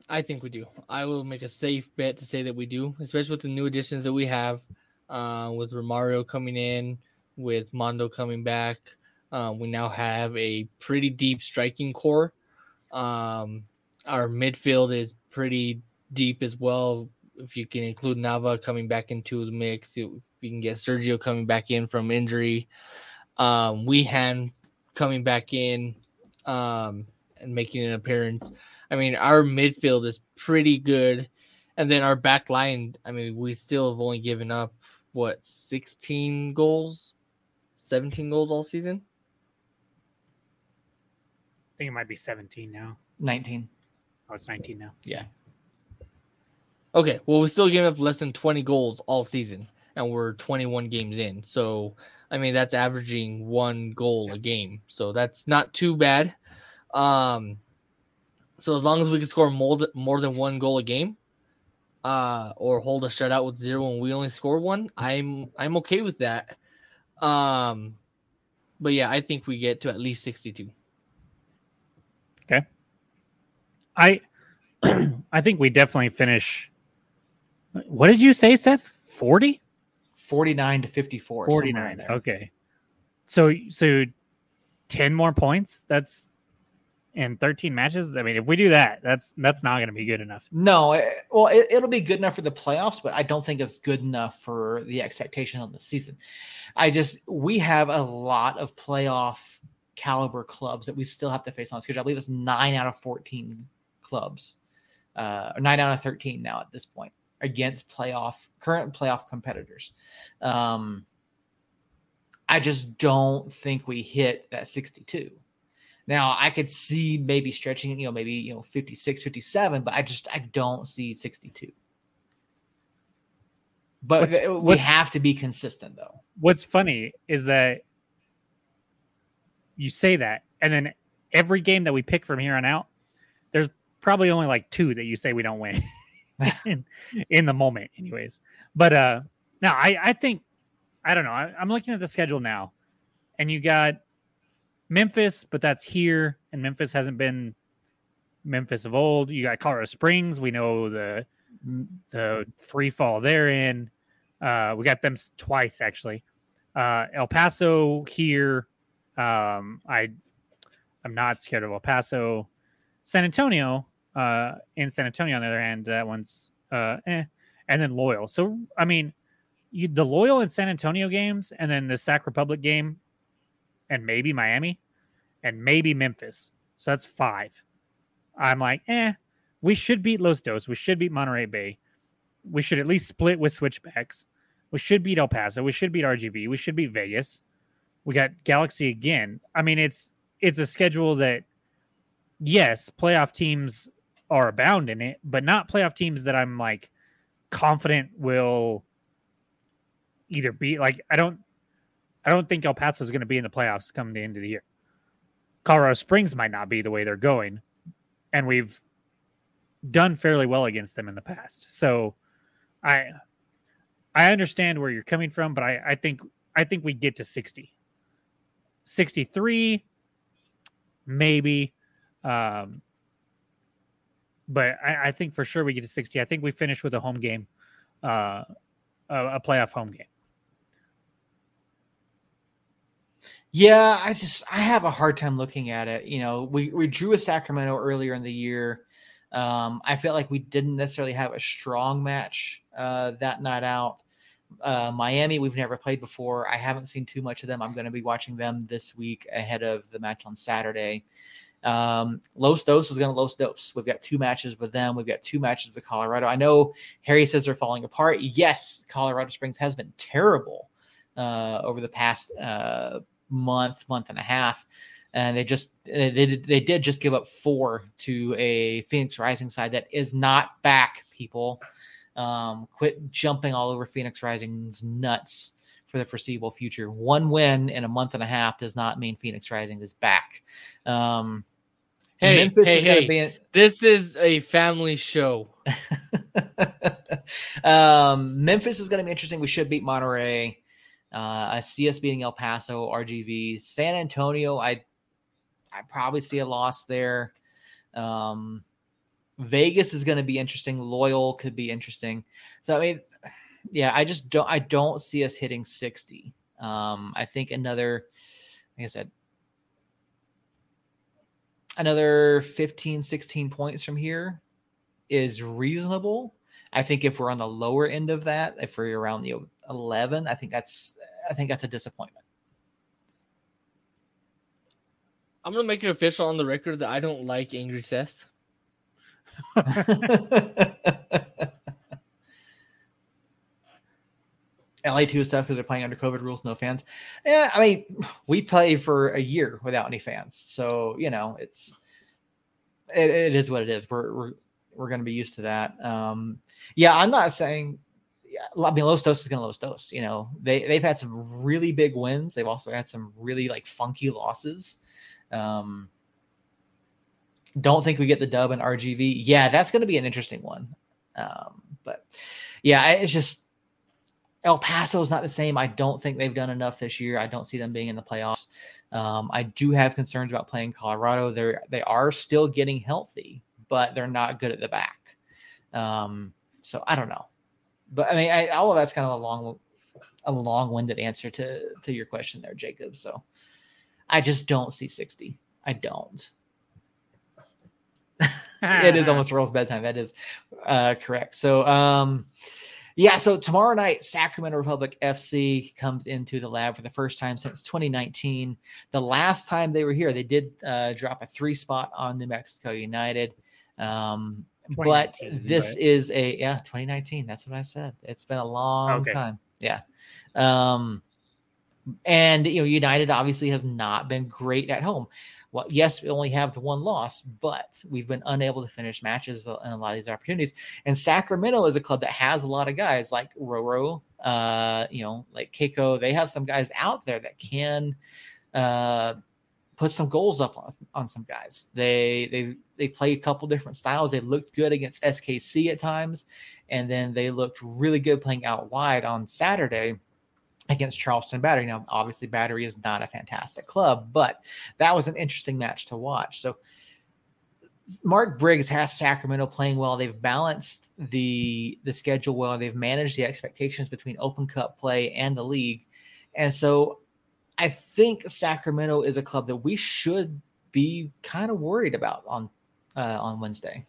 S3: I think we do. I will make a safe bet to say that we do, especially with the new additions that we have uh, with Romario coming in, with Mondo coming back. Um, we now have a pretty deep striking core. Um, our midfield is pretty deep as well. If you can include Nava coming back into the mix, if you can get Sergio coming back in from injury, um, Wehan coming back in um, and making an appearance. I mean, our midfield is pretty good. And then our back line, I mean, we still have only given up what 16 goals 17 goals all season
S2: think it might be 17 now.
S1: 19
S2: oh it's 19 now.
S1: Yeah.
S3: Okay well we're still giving up less than 20 goals all season and we're 21 games in. So i mean that's averaging one goal a game so that's not too bad. Um so as long as we can score more, more than one goal a game uh, or hold a shutout with zero and we only score one, I'm I'm okay with that. Um, but yeah, I think we get to at least 62.
S2: Okay. I I think we definitely finish. What did you say, Seth? 40?
S1: 49 to 54.
S2: 49.
S1: there.
S2: Okay. So so 10 more points. That's in 13 matches. I mean, if we do that, that's that's not going to be good enough.
S1: No, it, well, it, it'll be good enough for the playoffs, but I don't think it's good enough for the expectation on the season. I just we have a lot of playoff caliber clubs that we still have to face on the schedule. I believe it's nine out of 14 clubs, uh, or nine out of 13 now at this point against playoff current playoff competitors. Um, I just don't think we hit that 62. Now I could see maybe stretching you know, maybe you know 56, 57, but I just I don't see 62. But
S2: What's-
S1: we
S2: what's-
S1: have to be consistent though.
S2: What's funny is that you say that, and then every game that we pick from here on out, there's probably only like two that you say we don't win in, in the moment, anyways. But uh no, I I think I don't know. I, I'm looking at the schedule now, and you got Memphis, but that's here, and Memphis hasn't been Memphis of old. You got Colorado Springs. We know the the free fall they're in. Uh, we got them twice actually. Uh, El Paso here. Um, I I'm not scared of El Paso. San Antonio. Uh, in San Antonio, on the other hand, that one's uh, eh. and then Loyal. So I mean, you, the Loyal and San Antonio games, and then the Sac Republic game, and maybe Miami, and maybe Memphis. So that's five. I'm like, eh, we should beat Los Dos. We should beat Monterey Bay. We should at least split with switchbacks. We should beat El Paso. We should beat RGV. We should beat Vegas. We got Galaxy again. I mean, it's it's a schedule that, yes, playoff teams are abound in it, but not playoff teams that I'm like confident will either be like I don't I don't think El Paso is going to be in the playoffs come the end of the year. Colorado Springs might not be the way they're going, and we've done fairly well against them in the past. So I I understand where you're coming from, but I, I think I think we get to 60. 63, maybe. Um, but I, I think for sure we get to 60. I think we finish with a home game, uh, a, a playoff home game.
S1: Yeah, I just I have a hard time looking at it. You know, we we drew a Sacramento earlier in the year. Um, I felt like we didn't necessarily have a strong match uh, that night out. Uh, Miami, we've never played before. I haven't seen too much of them. I'm going to be watching them this week ahead of the match on Saturday. Um, Los Dos is going to Los Dos. We've got two matches with them. We've got two matches with Colorado. I know Harry says they're falling apart. Yes, Colorado Springs has been terrible uh, over the past uh, month, month and a half, and they just they did, they did just give up four to a Phoenix Rising side that is not back. People, um, quit jumping all over Phoenix Rising's nuts for the foreseeable future. One win in a month and a half does not mean Phoenix Rising is back. Um,
S3: Hey,
S1: Memphis
S3: hey,
S1: is
S3: hey.
S1: be. In,
S3: This is a family show.
S1: um, Memphis is going to be interesting. We should beat Monterey. Uh, I see us beating El Paso, RGV, San Antonio. I I probably see a loss there. Um, Vegas is going to be interesting. Loyal could be interesting. So I mean, yeah, I just don't. I don't see us hitting sixty. Um, I think another, like I said, another 15, 16 points from here is reasonable. I think if we're on the lower end of that, if we're around the 11, I think that's I think that's a disappointment.
S3: I'm gonna make it official on the record that I don't like Angry Seth.
S1: LA2 stuff because they're playing under COVID rules, no fans. Yeah, I mean, we play for a year without any fans, so you know it's it, it is what it is. We're we're we're going to be used to that. Um, yeah, I'm not saying. I mean, Los Dos is going to Los Dos. You know, they they've had some really big wins. They've also had some really like funky losses. Um, don't think we get the dub in RGV. Yeah, that's going to be an interesting one. Um, but yeah, it's just El Paso is not the same. I don't think they've done enough this year. I don't see them being in the playoffs. Um, I do have concerns about playing Colorado. They're they are still getting healthy, but they're not good at the back. Um, so I don't know. But I mean, I, all of that's kind of a long a long-winded answer to to your question there, Jacob. So I just don't see 60. I don't. it is almost Earl's bedtime. That is uh, correct. So um yeah, so tomorrow night, Sacramento Republic FC comes into the lab for the first time since 2019. The last time they were here, they did uh, drop a three spot on New Mexico United. Um, but this right? is a yeah 2019 that's what i said it's been a long okay. time yeah um and you know united obviously has not been great at home well yes we only have the one loss but we've been unable to finish matches in a lot of these opportunities and sacramento is a club that has a lot of guys like roro uh you know like Keko they have some guys out there that can uh put some goals up on, on some guys. They they they play a couple different styles. They looked good against SKC at times, and then they looked really good playing out wide on Saturday against Charleston Battery. Now, obviously, Battery is not a fantastic club, but that was an interesting match to watch. So. Mark Briggs has Sacramento playing well. They've balanced the the schedule well. They've managed the expectations between Open Cup play and the league. And so I think Sacramento is a club that we should be kind of worried about on uh, on Wednesday.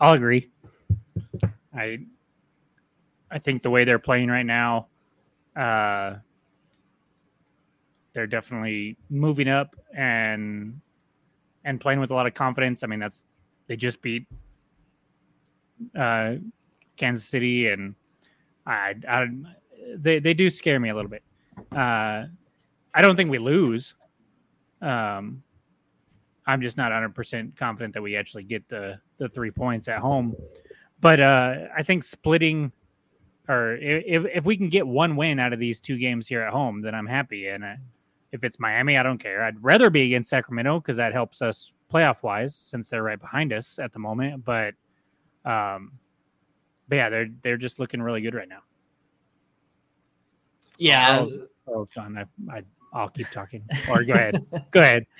S2: I'll agree. I I think the way they're playing right now, uh, they're definitely moving up and and playing with a lot of confidence. I mean, that's they just beat uh, Kansas City, and I, I they they do scare me a little bit. Uh, I don't think we lose. Um, I'm just not 100 percent confident that we actually get the the three points at home. But uh, I think splitting, or if if we can get one win out of these two games here at home, then I'm happy. And uh, if it's Miami, I don't care. I'd rather be against Sacramento because that helps us playoff wise since they're right behind us at the moment. But um, but yeah, they're they're just looking really good right now.
S1: Yeah,
S2: oh, John, I, I I'll keep talking. Or go ahead, go ahead.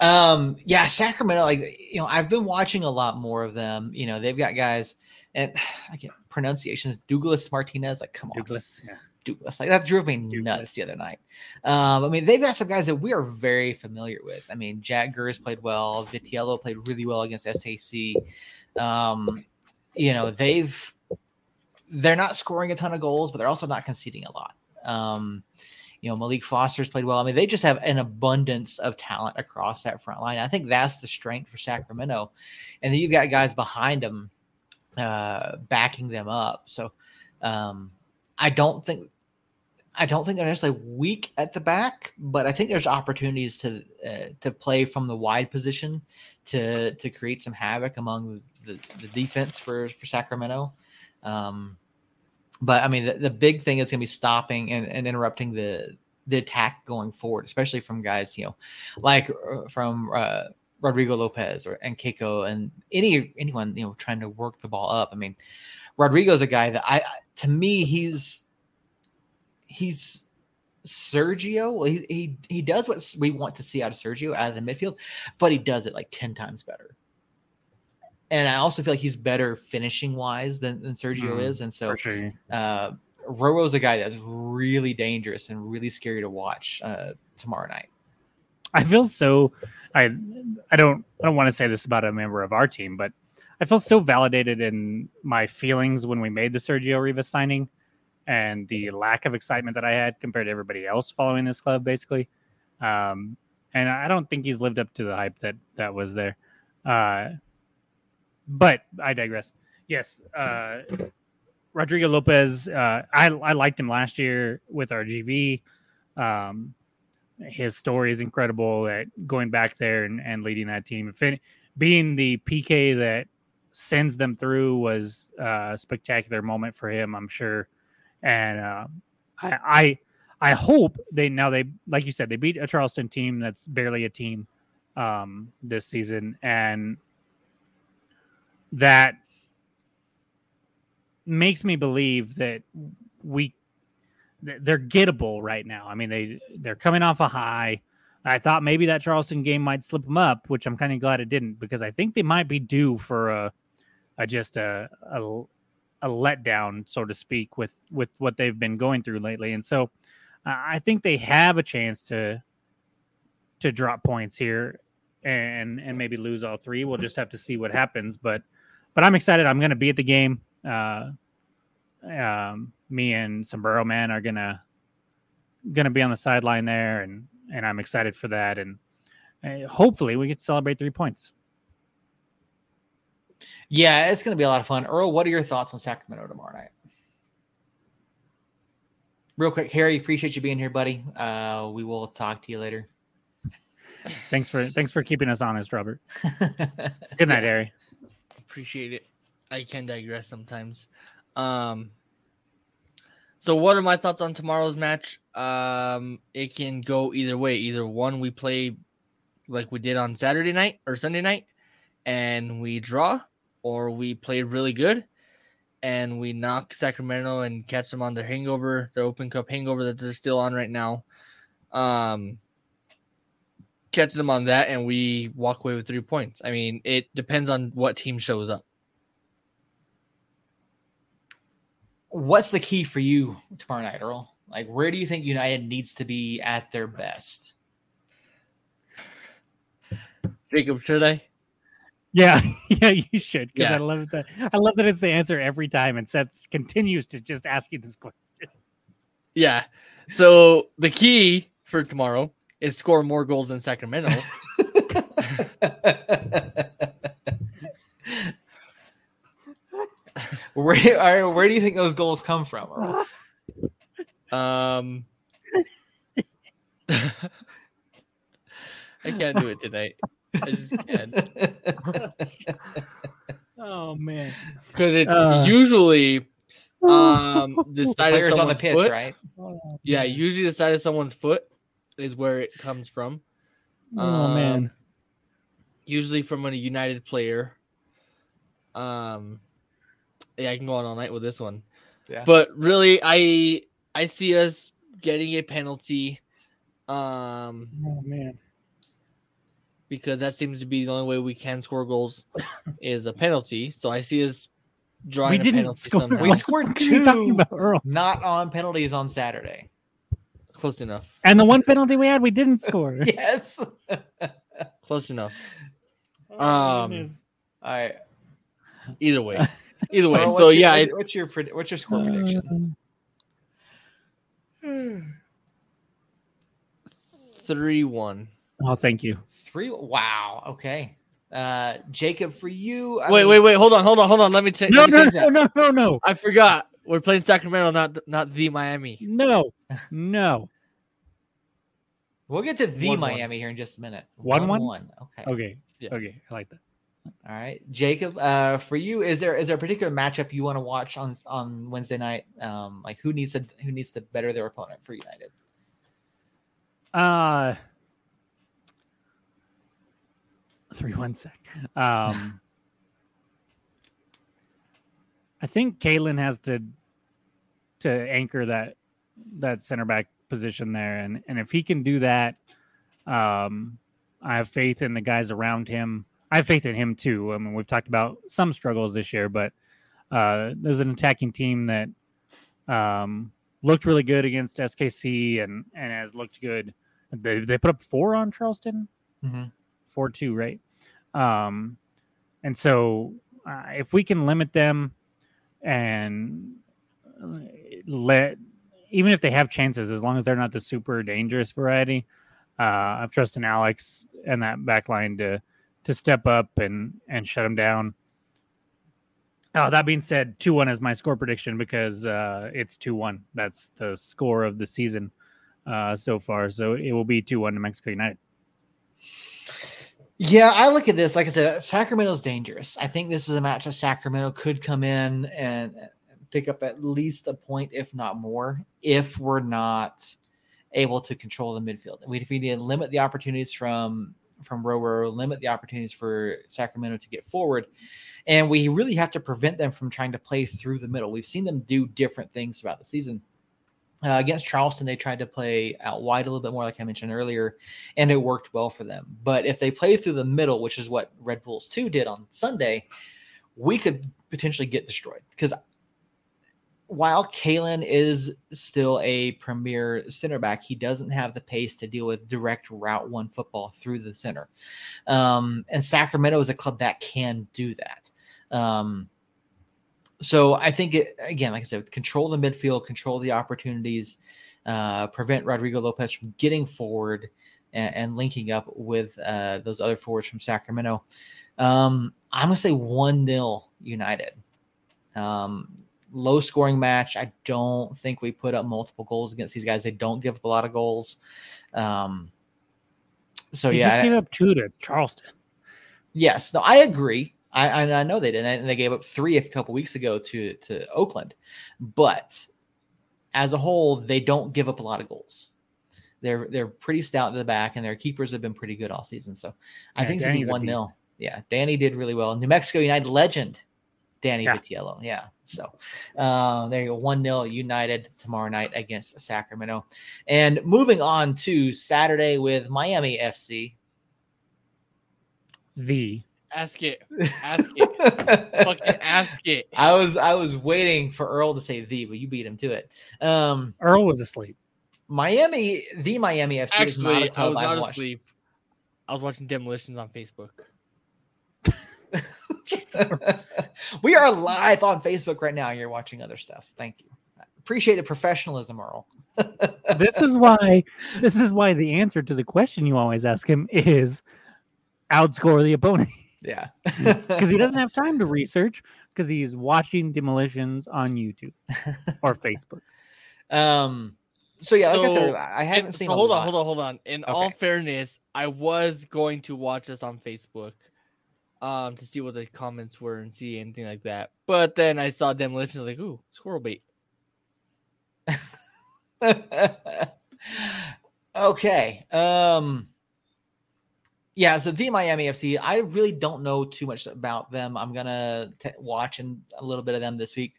S1: Um, yeah, Sacramento. Like you know, I've been watching a lot more of them. You know, they've got guys, and I get pronunciations. Douglas Martinez. Like, come on,
S2: Douglas. Yeah.
S1: Douglas. Like that drove me Douglas. nuts the other night. Um, I mean, they've got some guys that we are very familiar with. I mean, Jack Gurr played well. Vitiello played really well against SAC. Um, you know, they've they're not scoring a ton of goals, but they're also not conceding a lot. Um, you know, Maalique Foster's played well. I mean, they just have an abundance of talent across that front line. I think that's the strength for Sacramento. And then you've got guys behind them uh, backing them up. So um, I don't think I don't think they're necessarily weak at the back, but I think there's opportunities to uh, to play from the wide position to to create some havoc among the, the defense for for Sacramento. Um, but I mean, the, the big thing is going to be stopping and, and interrupting the the attack going forward, especially from guys you know, like uh, from uh, Rodrigo Lopez or and Keko and any anyone you know trying to work the ball up. I mean, Rodrigo's a guy that I to me he's he's Sergio. He, he he does what we want to see out of Sergio out of the midfield, but he does it like ten times better and I also feel like he's better finishing wise than, than Sergio mm, is. And so sure. uh, Roro's a guy that's really dangerous and really scary to watch uh, tomorrow night.
S2: I feel so I I don't I don't want to say this about a member of our team, but I feel so validated in my feelings when we made the Sergio Rivas signing and the lack of excitement that I had compared to everybody else following this club, basically. Um, and I don't think he's lived up to the hype that that was there. Uh, but I digress. Yes, uh, Rodrigo Lopez. Uh, I I liked him last year with RGV. Um, his story is incredible. That going back there and, and leading that team, being the PK that sends them through was a spectacular moment for him. I'm sure, and uh, I, I I hope they now they like you said they beat a Charleston team that's barely a team um, this season, and that makes me believe that we they're gettable right now. I mean, they they're coming off a high. I thought maybe that Charleston game might slip them up, which I'm kind of glad it didn't because I think they might be due for a a just a, a a letdown, so to speak, with with what they've been going through lately. And so, uh, I think they have a chance to to drop points here and and maybe lose all three. We'll just have to see what happens. But but I'm excited. I'm going to be at the game. Uh, um, me and Sombrero Man are gonna gonna be on the sideline there, and and I'm excited for that. And uh, hopefully, we get to celebrate three points.
S1: Yeah, it's going to be a lot of fun. Earl, what are your thoughts on Sacramento tomorrow night? Real quick, Harry, appreciate you being here, buddy. Uh, we will talk to you later.
S2: Thanks for thanks for keeping us honest, Robert. Good night, Harry.
S3: Appreciate it. I can digress sometimes. Um, so what are my thoughts on tomorrow's match? Um, it can go either way. Either one, we play like we did on Saturday night or Sunday night, and we draw, or we play really good and we knock Sacramento and catch them on their hangover, their Open Cup hangover that they're still on right now. Um, catch them on that, and we walk away with three points. I mean, it depends on what team shows up.
S1: What's the key for you tomorrow night, Earl? Like, where do you think United needs to be at their best?
S3: Jacob, should I?
S2: Yeah, yeah, you should because
S3: Yeah.
S2: I love that. I love that it's the answer every time, and Seth continues to just ask you this question.
S3: Yeah. So the key for tomorrow is score more goals than Sacramento.
S1: where, do you- where do you think those goals come from?
S3: Um, I can't do it tonight. I just can't
S2: Oh man,
S3: because it's
S2: Uh.
S3: usually um the
S1: The
S3: side of
S1: players on the
S3: someone's
S1: pitch,
S3: foot.
S1: right?
S3: Yeah, usually the side of someone's foot is where it comes from.
S2: Oh man,
S3: Um, Usually from a United player. Um, yeah, I can go on all night with this one.
S1: Yeah.
S3: But really, I I see us getting a penalty. Um,
S2: oh man.
S3: because that seems to be the only way we can score goals is a penalty. So I see us drawing
S2: We
S3: a
S2: didn't
S3: penalty
S2: score.
S3: somehow.
S1: We scored
S2: the fuck are you talking
S1: two.
S2: about,
S1: Not on penalties on Saturday.
S3: Close enough.
S2: And the one penalty we had, we didn't score.
S1: Yes.
S3: Close enough.
S2: Oh,
S3: Um,
S2: goodness.
S1: All right.
S3: Either way. Either way.
S1: Earl,
S3: so
S1: your-
S3: yeah,
S1: what's, what's your what's your score prediction?
S3: three one.
S2: oh, thank you.
S1: Three. Wow. Okay. Uh, Jacob, for you. I
S3: Wait,
S1: mean-
S3: wait, wait. Hold on, hold on, hold on. Let me change.
S2: No, no, no, no, no, no,
S3: I forgot. We're playing Sacramento, not not the Miami.
S2: no, no.
S1: We'll get to the
S3: One, one.
S1: Miami here in just a minute.
S2: One, one?
S1: one. Okay.
S2: Okay,
S3: Yeah.
S2: okay, I like that.
S1: All right, Jacob. Uh, for you, is there is there a particular matchup you want to watch on on Wednesday night? Um, like who needs to who needs to better their opponent for United?
S2: Uh three one sec. Um I think Kalen has to to anchor that that center back position there and and if he can do that um I have faith in the guys around him. I have faith in him too. I mean we've talked about some struggles this year but uh there's an attacking team that um looked really good against SKC and and has looked good they they put up four on Charleston,
S1: Mhm.
S2: four two, right? Um, and so uh, if we can limit them and uh, let even if they have chances, as long as they're not the super dangerous variety, uh, I've trusted Alex and that back line to to step up and and shut them down. Oh, that being said, two one is my score prediction because uh, it's two one. That's the score of the season uh, so far. So it will be 2 1 to Mexico United.
S1: Yeah, I look at this like I said. Sacramento's dangerous. I think this is a match that Sacramento could come in and pick up at least a point, if not more, if we're not able to control the midfield. We, if we need to limit the opportunities from from Roro, limit the opportunities for Sacramento to get forward, and we really have to prevent them from trying to play through the middle. We've seen them do different things throughout the season. Uh, against Charleston, they tried to play out wide a little bit more, like I mentioned earlier, and it worked well for them. But if they play through the middle, which is what Red Bulls 2 did on Sunday, we could potentially get destroyed because while Kalen is still a premier center back, he doesn't have the pace to deal with direct route one football through the center. Um, and Sacramento is a club that can do that. Um, so I think it, again, like I said, control the midfield, control the opportunities, uh, prevent Rodrigo Lopez from getting forward and, and linking up with uh, those other forwards from Sacramento. Um, I'm gonna say one 0 United. Um, low scoring match. I don't think we put up multiple goals against these guys. They don't give up a lot of goals. Um, so
S2: They
S1: yeah,
S2: just gave up two to Charleston.
S1: yes, no, I agree. I, I I know they did, and they gave up three a couple weeks ago to to Oakland, but as a whole, they don't give up a lot of goals. They're they're pretty stout at the back, and their keepers have been pretty good all season. So I
S2: Yeah,
S1: think it's gonna be one 0. Yeah, Danny did really well. New Mexico United legend, Danny
S2: Yeah.
S1: Vitiello. Yeah. So uh, there you go. 1 0 United tomorrow night against Sacramento. And moving on to Saturday with Miami FC.
S2: The
S3: Ask it. Ask it. Fucking ask it.
S1: I was I was waiting for Earl to say the, but you beat him to it. Um,
S2: Earl was asleep.
S1: Miami, the Miami FC is not a
S3: Actually, I
S1: club
S3: was
S1: I've
S3: not
S1: watched.
S3: asleep. I was watching demolitions on Facebook.
S1: we are live on Facebook right now. You're watching other stuff. Thank you. Appreciate the professionalism, Earl.
S2: this is why this is why the answer to the question you always ask him is outscore the opponent
S1: Yeah,
S2: because he doesn't have time to research because he's watching demolitions on YouTube or Facebook.
S1: Um. So yeah, like I said, I haven't
S3: And-
S1: seen.
S3: so
S1: a
S3: hold
S1: lot.
S3: on, hold on, hold on. In all fairness, I was going to watch this on Facebook, um, to see what the comments were and see anything like that. But then I saw demolitions, I was like, ooh, squirrel bait.
S1: okay. Um yeah, so the Miami FC, I really don't know too much about them. I'm gonna t- watch and a little bit of them this week,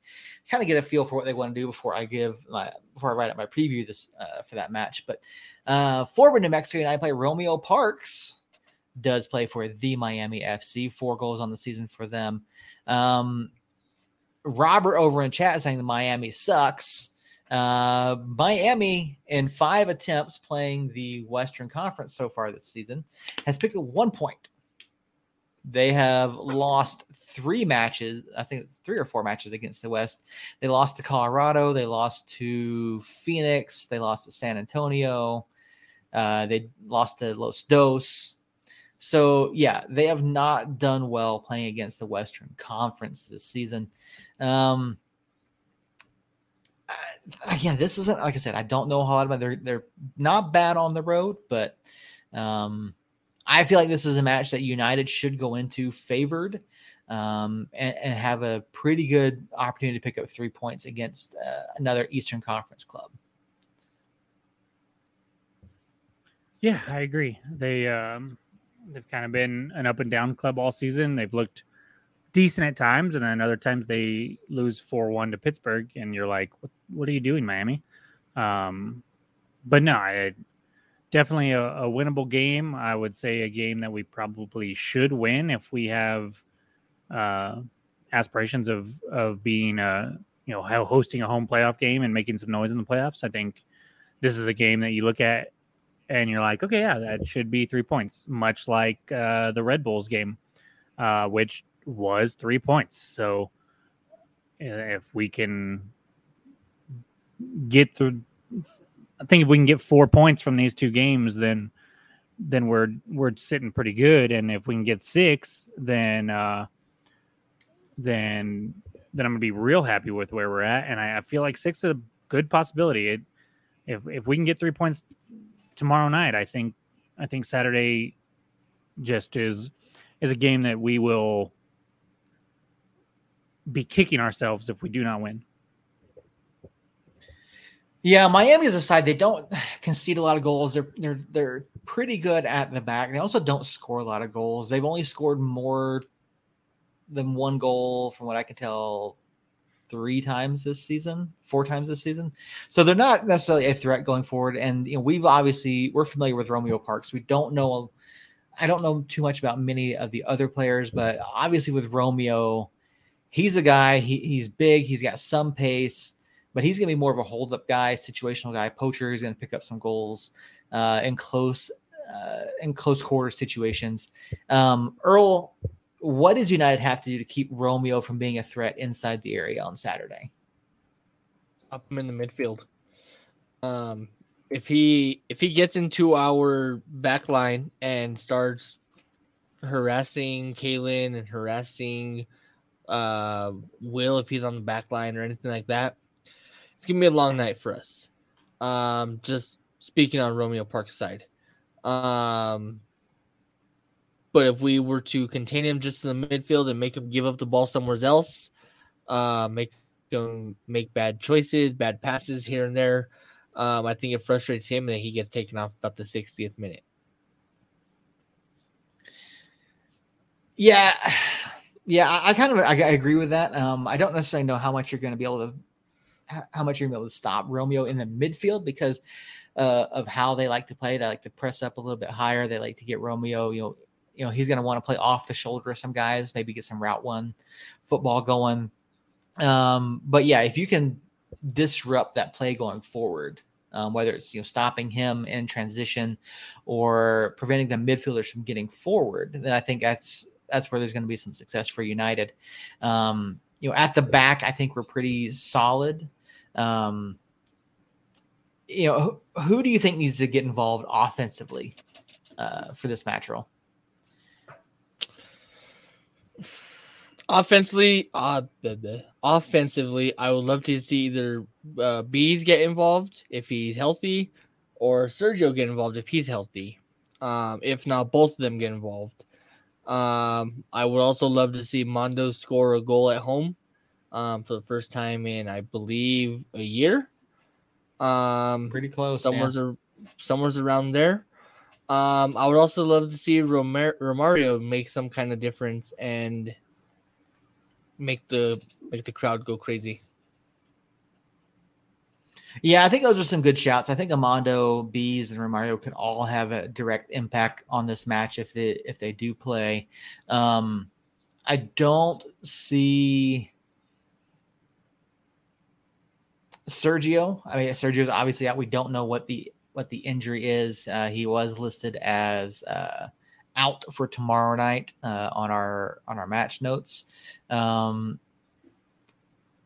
S1: kind of get a feel for what they want to do before I give my before I write up my preview this uh, for that match. But uh, forward New Mexico United play Romeo Parks does play for the Miami FC. Four goals on the season for them. Um, Robert over in chat saying the Miami sucks. Uh, Miami, in five attempts playing the Western Conference so far this season, has picked up one point. They have lost three matches. I think it's three or four matches against the West. They lost to Colorado. They lost to Phoenix. They lost to San Antonio. Uh, they lost to Los Dos. So yeah, they have not done well playing against the Western Conference this season. Um, again, this isn't like I said. I don't know a lot about. They're they're not bad on the road, but um, I feel like this is a match that United should go into favored um, and, and have a pretty good opportunity to pick up three points against uh, another Eastern Conference club.
S2: Yeah, I agree. They um they've kind of been an up and down club all season. They've looked decent at times, and then other times they lose four one to Pittsburgh, and you're like, what What are you doing, Miami? Um, but no, I definitely a, a winnable game. I would say a game that we probably should win if we have uh, aspirations of of being a you know hosting a home playoff game and making some noise in the playoffs. I think this is a game that you look at and you're like, okay, yeah, that should be three points, much like uh, the Red Bulls game, uh, which was three points. So if we can get through, I think if we can get four points from these two games, then then we're we're sitting pretty good. And if we can get six, then uh, then then I'm gonna be real happy with where we're at. And I, I feel like six is a good possibility. It, if if we can get three points tomorrow night, I think I think Saturday just is is a game that we will be kicking ourselves if we do not win.
S1: Yeah, Miami is a side they don't concede a lot of goals. They're they're they're pretty good at the back. They also don't score a lot of goals. They've only scored more than one goal, from what I can tell, three times this season, four times this season. So they're not necessarily a threat going forward. And you know, we've obviously we're familiar with Romeo Parks. We don't know I don't know too much about many of the other players, but obviously with Romeo, he's a guy. He, he's big. He's got some pace, but he's going to be more of a hold up guy, situational guy. Poacher going to pick up some goals uh, in close uh, in close quarter situations. Um, Earl, what does United have to do to keep Romeo from being a threat inside the area on Saturday?
S3: Up him in the midfield. Um, if he if he gets into our back line and starts harassing Kalen and harassing uh, Will if he's on the back line or anything like that, it's gonna be a long night for us. Um, just speaking on Romeo Park side. Um, but if we were to contain him just in the midfield and make him give up the ball somewhere else, uh, make him make bad choices, bad passes here and there, um, I think it frustrates him that he gets taken off about the 60th minute.
S1: Yeah, yeah, I, I kind of I, I, agree with that. Um, I don't necessarily know how much you're going to be able to how much you're going to be able to stop Romeo in the midfield because uh, of how they like to play. They like to press up a little bit higher. They like to get Romeo. You know, you know he's going to want to play off the shoulder of some guys. Maybe get some route one football going. Um, but yeah, if you can disrupt that play going forward, um, whether it's you know stopping him in transition or preventing the midfielders from getting forward, then I think that's that's where there's going to be some success for United. Um, you know, at the back, I think we're pretty solid. Um, you know, who, who, do you think needs to get involved offensively uh, for this match roll?
S3: Offensively, uh, offensively, I would love to see either uh, Bees get involved if he's healthy, or Sergio get involved if he's healthy. Um, if not, both of them get involved. Um, I would also love to see Mondo score a goal at home um, for the first time in, I believe, a year. Um,
S1: Pretty close.
S3: Somewhere's, yeah. a, somewhere's around there. Um, I would also love to see Romar- Romario make some kind of difference and make the make the crowd go crazy.
S1: Yeah, I think those are some good shouts. I think Amando, Bees, and Romario can all have a direct impact on this match if they if they do play. Um, I don't see Sergio. I mean, Sergio's obviously out. We don't know what the what the injury is. Uh, he was listed as uh, out for tomorrow night uh, on our on our match notes. Um,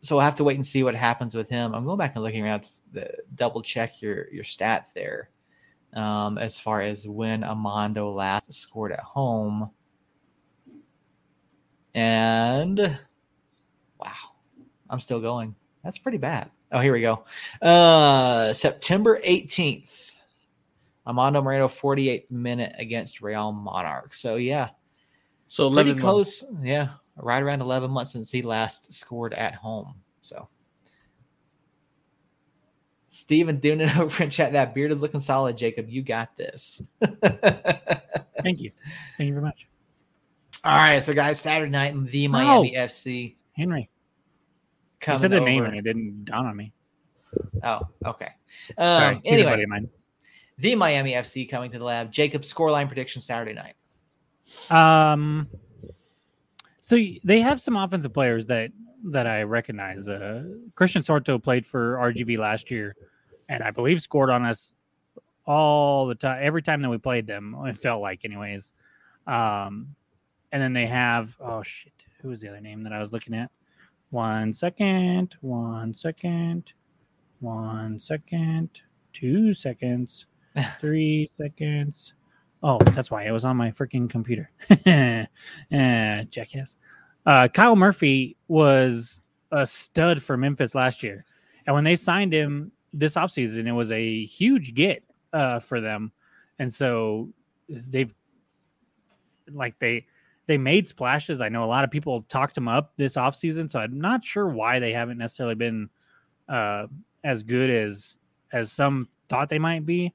S1: so we'll have to wait and see what happens with him. I'm going back and looking around the double check your your stat there, um, as far as when Amando last scored at home. And wow, I'm still going. That's pretty bad. Oh, here we go. Uh, September 18th. Amando Moreno, 48th minute against Real Monarchs. So yeah,
S3: so
S1: pretty close. Months. Yeah, right around 11 months since he last scored at home. So Steven Doonan over in chat. That beard is looking solid, Jacob. You got this.
S2: Thank you. Thank you very much.
S1: All right, so guys, Saturday night, the Miami
S2: oh,
S1: FC.
S2: Henry. You said the over. name and it didn't dawn on me.
S1: Oh, okay. Um, Sorry, anyway, the Miami FC coming to the lab. Jacob scoreline prediction Saturday night.
S2: Um, so they have some offensive players that that I recognize. Uh, Christian Sorto played for RGV last year, and I believe scored on us all the time. Every time that we played them, it felt like, anyways. Um, and then they have oh shit, who was the other name that I was looking at? One second, one second, one second, two seconds, three seconds. Oh, that's why it was on my freaking computer. uh, jackass. Uh, Kyle Murphy was a stud for Memphis last year. And when they signed him this offseason, it was a huge get uh, for them. And so they've like they they made splashes. I know a lot of people talked him up this offseason, so I'm not sure why they haven't necessarily been uh, as good as as some thought they might be,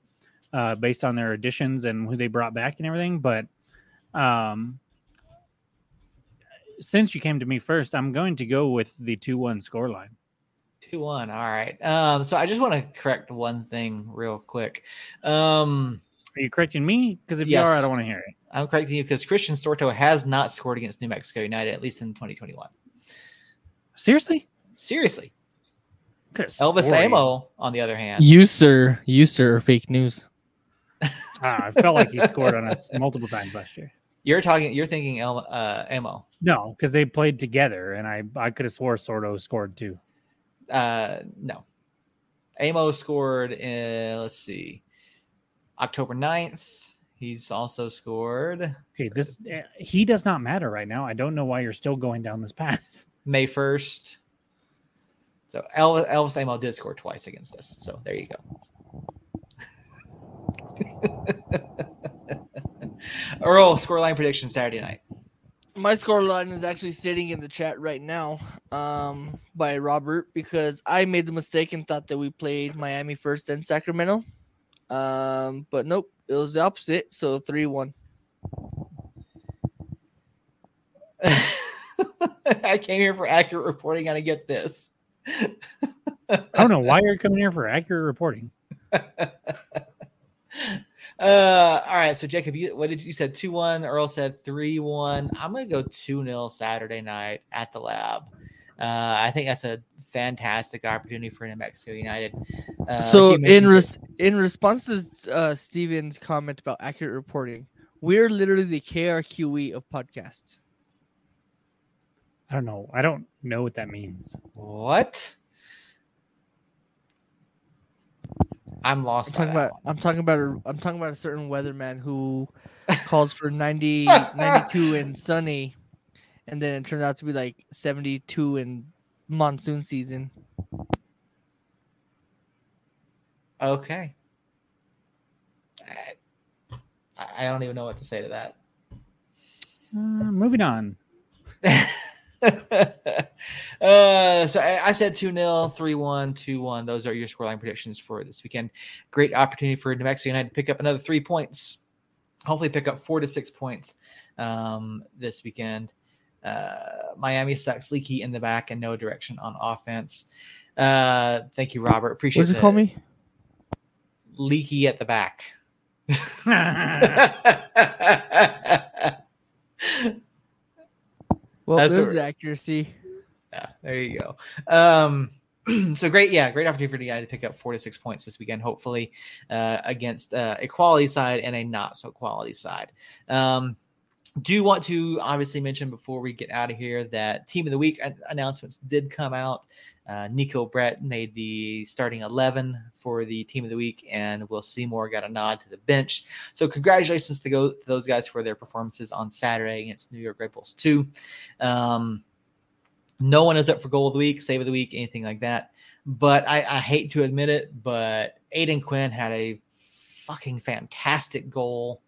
S2: uh, based on their additions and who they brought back and everything. But um, since you came to me first, I'm going to go with the two one score line.
S1: Two one. All right. Um, so I just want to correct one thing real quick. Um,
S2: are you correcting me? Because if yes. you are, I don't want to hear it.
S1: I'm correcting you because Christian Sorto has not scored against New Mexico United, at least in 2021.
S2: Seriously?
S1: Seriously.
S2: Could've
S1: Elvis Amoh, on the other hand.
S3: You sir, you sir, are fake news.
S2: Ah, I felt like he scored on us multiple times last year.
S1: You're talking. You're thinking El, uh, Amoh.
S2: No, because they played together, and I I could have swore Sorto scored too.
S1: Uh, no. Amoh scored in. Let's see. October 9th. He's also scored
S2: Okay, this eh, he does not matter right now. I don't know why you're still going down this path.
S1: May 1st. So Elvis, Elvis Amoh did score twice against us. So there you go. Earl, scoreline prediction Saturday night.
S3: My score line is actually sitting in the chat right now um, by Robert because I made the mistake and thought that we played Miami first and Sacramento. Um, but nope, it was the opposite. So 3 1.
S1: I came here for accurate reporting. and I get this.
S2: I don't know why you're coming here for accurate reporting.
S1: Uh, all right. So Jacob, you, what did you, you said? Two one. Earl said three one. I'm gonna go two 0 Saturday night at the lab. Uh, I think that's a fantastic opportunity for New Mexico United. Uh,
S3: so
S1: you
S3: in res- in response to uh, Steven's comment about accurate reporting, we're literally the KRQE of podcasts.
S2: I don't know. I don't know what that means.
S1: what? I'm lost.
S3: I'm talking
S1: on that
S3: about I'm talking about a, I'm talking about a certain weatherman who calls for 90 92 and sunny and then it turns out to be like 72 in monsoon season.
S1: Okay. I, I don't even know what to say to that.
S2: Uh, moving on.
S1: uh, so I, I said 2 0, 3 1, 2 1. Those are your scoreline predictions for this weekend. Great opportunity for New Mexico United to pick up another three points. Hopefully, pick up four to six points um, this weekend. Uh, Miami sucks, leaky in the back, and no direction on offense. Uh, thank you, Robert. Appreciate it.
S3: What did you
S1: the-
S3: call me?
S1: Leaky at the back.
S3: Well,
S1: That's
S3: there's the accuracy.
S1: Yeah, there you go. Um, so great, yeah, great opportunity for the guy to pick up four to six points this weekend, hopefully, uh, against uh, a quality side and a not so quality side. Um, do want to obviously mention before we get out of here that team of the week announcements did come out. Uh, Nico Brett made the starting 11 for the team of the week, and Will Seymour got a nod to the bench. So, congratulations to go those guys for their performances on Saturday against New York Red Bulls 2. Um, no one is up for goal of the week, save of the week, anything like that. But I, I hate to admit it, but Aiden Quinn had a fucking fantastic goal.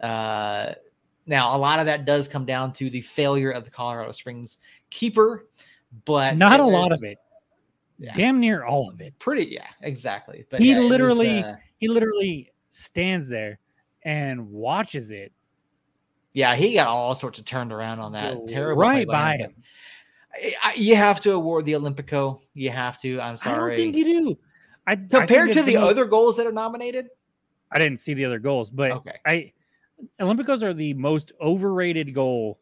S1: Uh, now, a lot of that does come down to the failure of the Colorado Springs keeper, but
S2: Not a lot of it.
S1: Yeah.
S2: Damn near all of it.
S1: Pretty, yeah, exactly. But
S2: He
S1: yeah, it was,
S2: literally-
S1: uh,
S2: He literally stands there and watches it
S1: yeah, he got all sorts of turned around on that.
S2: go
S1: Terrible play
S2: right by
S1: him,
S2: him.
S1: I, I, you have to award the Olympico. You have to. I'm sorry.
S2: I don't think you do. I, I
S1: Compared to
S2: it's
S1: the other goals that are nominated,
S2: I didn't see the other goals, but
S1: Okay.
S2: I Olympicos are the most overrated goal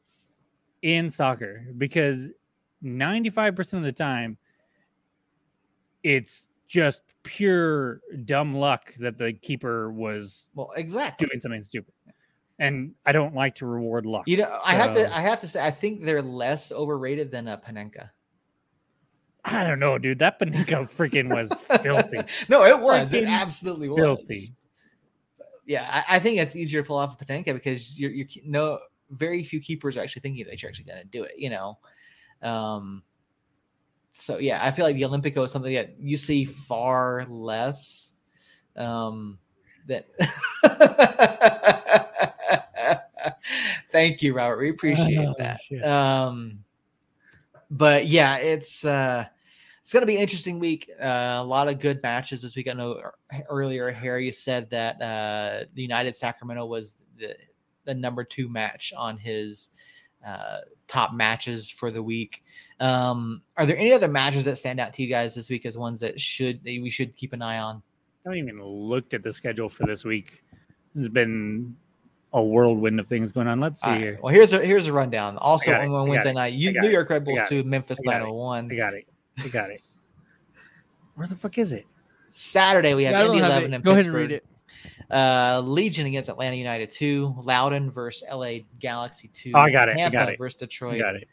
S2: in soccer because 95% of the time it's just pure dumb luck that the keeper was
S1: well, exactly.
S2: doing something stupid. And I don't like to reward luck.
S1: You know, I have to. I have to say, I think they're less overrated than a Panenka.
S2: I don't know, dude. That panenka freaking was filthy.
S1: no, it was. It absolutely was.
S2: filthy.
S1: Yeah, I, I think it's easier to pull off a panenka because you're you no very few keepers are actually thinking that you're actually going to do it. You know, um. So yeah, I feel like the Olympico is something that you see far less. Um. That. Thank you, Robert. We appreciate
S2: Oh,
S1: that.
S2: shit.
S1: Um, but yeah, it's uh, it's gonna be an interesting week. Uh, a lot of good matches this week. I know ear- earlier Harry said that uh, the United Sacramento was the the number two match on his uh, top matches for the week. Um, are there any other matches that stand out to you guys this week as ones that should that we should keep an eye on?
S2: I haven't even looked at the schedule for this week. There's been a whirlwind of things going on. Let's see
S1: All right,
S2: here.
S1: Well, here's a here's a rundown. Also
S2: I got it,
S1: on Wednesday night, you New York Red Bulls
S2: got
S1: two, Memphis
S2: I got it,
S1: 901.
S2: I got it. I got it. Where the fuck is it?
S1: Saturday we have
S3: Yeah,
S1: Indy
S3: have
S1: 11
S3: it.
S1: and
S3: Go ahead and read it.
S1: Uh, Legion against Atlanta United 2, Loudoun versus LA Galaxy 2.
S2: Oh, I got it, I got it.
S1: versus
S2: I
S1: Detroit.
S2: got it.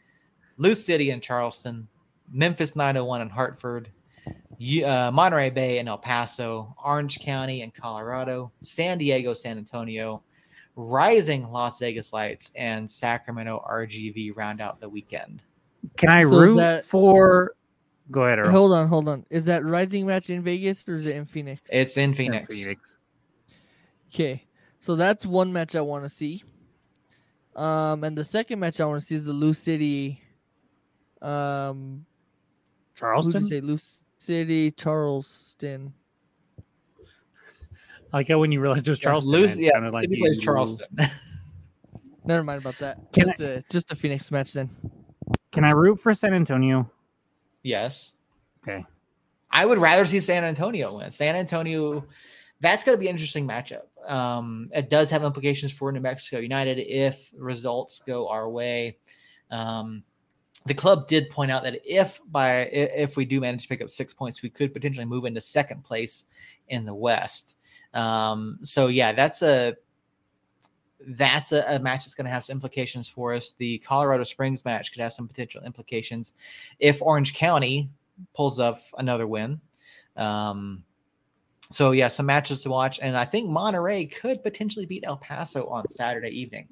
S1: Lou City and Charleston, Memphis 901 and Hartford, uh, Monterey Bay and El Paso, Orange County and Colorado, San Diego, San Antonio, Rising Las Vegas Lights, and Sacramento RGV round out the weekend.
S2: Can I
S3: So
S2: root
S3: that-
S2: for? Go ahead, Earl.
S3: Hold on, hold on. Is that Rising match in Vegas or is it in Phoenix?
S1: It's in
S2: Yeah,
S1: Phoenix.
S2: Phoenix.
S3: Okay, so that's one match I want to see. Um, and the second match I want to see is the Lou City. Um, who
S2: Charleston.
S3: did you say? Lou City, Charleston.
S2: I like how when you realized it was
S1: Yeah,
S2: Charleston,
S1: Lou-
S2: it
S1: yeah,
S2: like
S1: City
S2: you-
S1: plays Charleston.
S3: Never mind about that.
S2: Can
S3: just a just a Phoenix match then.
S2: Can I root for San Antonio?
S1: yes.
S2: Okay.
S1: I would rather see San Antonio win. San Antonio, that's going to be an interesting matchup. Um, it does have implications for New Mexico United if results go our way. Um, the club did point out that if by if we do manage to pick up six points, we could potentially move into second place in the West. Um, so yeah, that's a that's a, a match that's going to have some implications for us. The Colorado Springs match could have some potential implications if Orange County pulls off another win. Um, so yeah, some matches to watch, and I think Monterey could potentially beat El Paso on Saturday evening.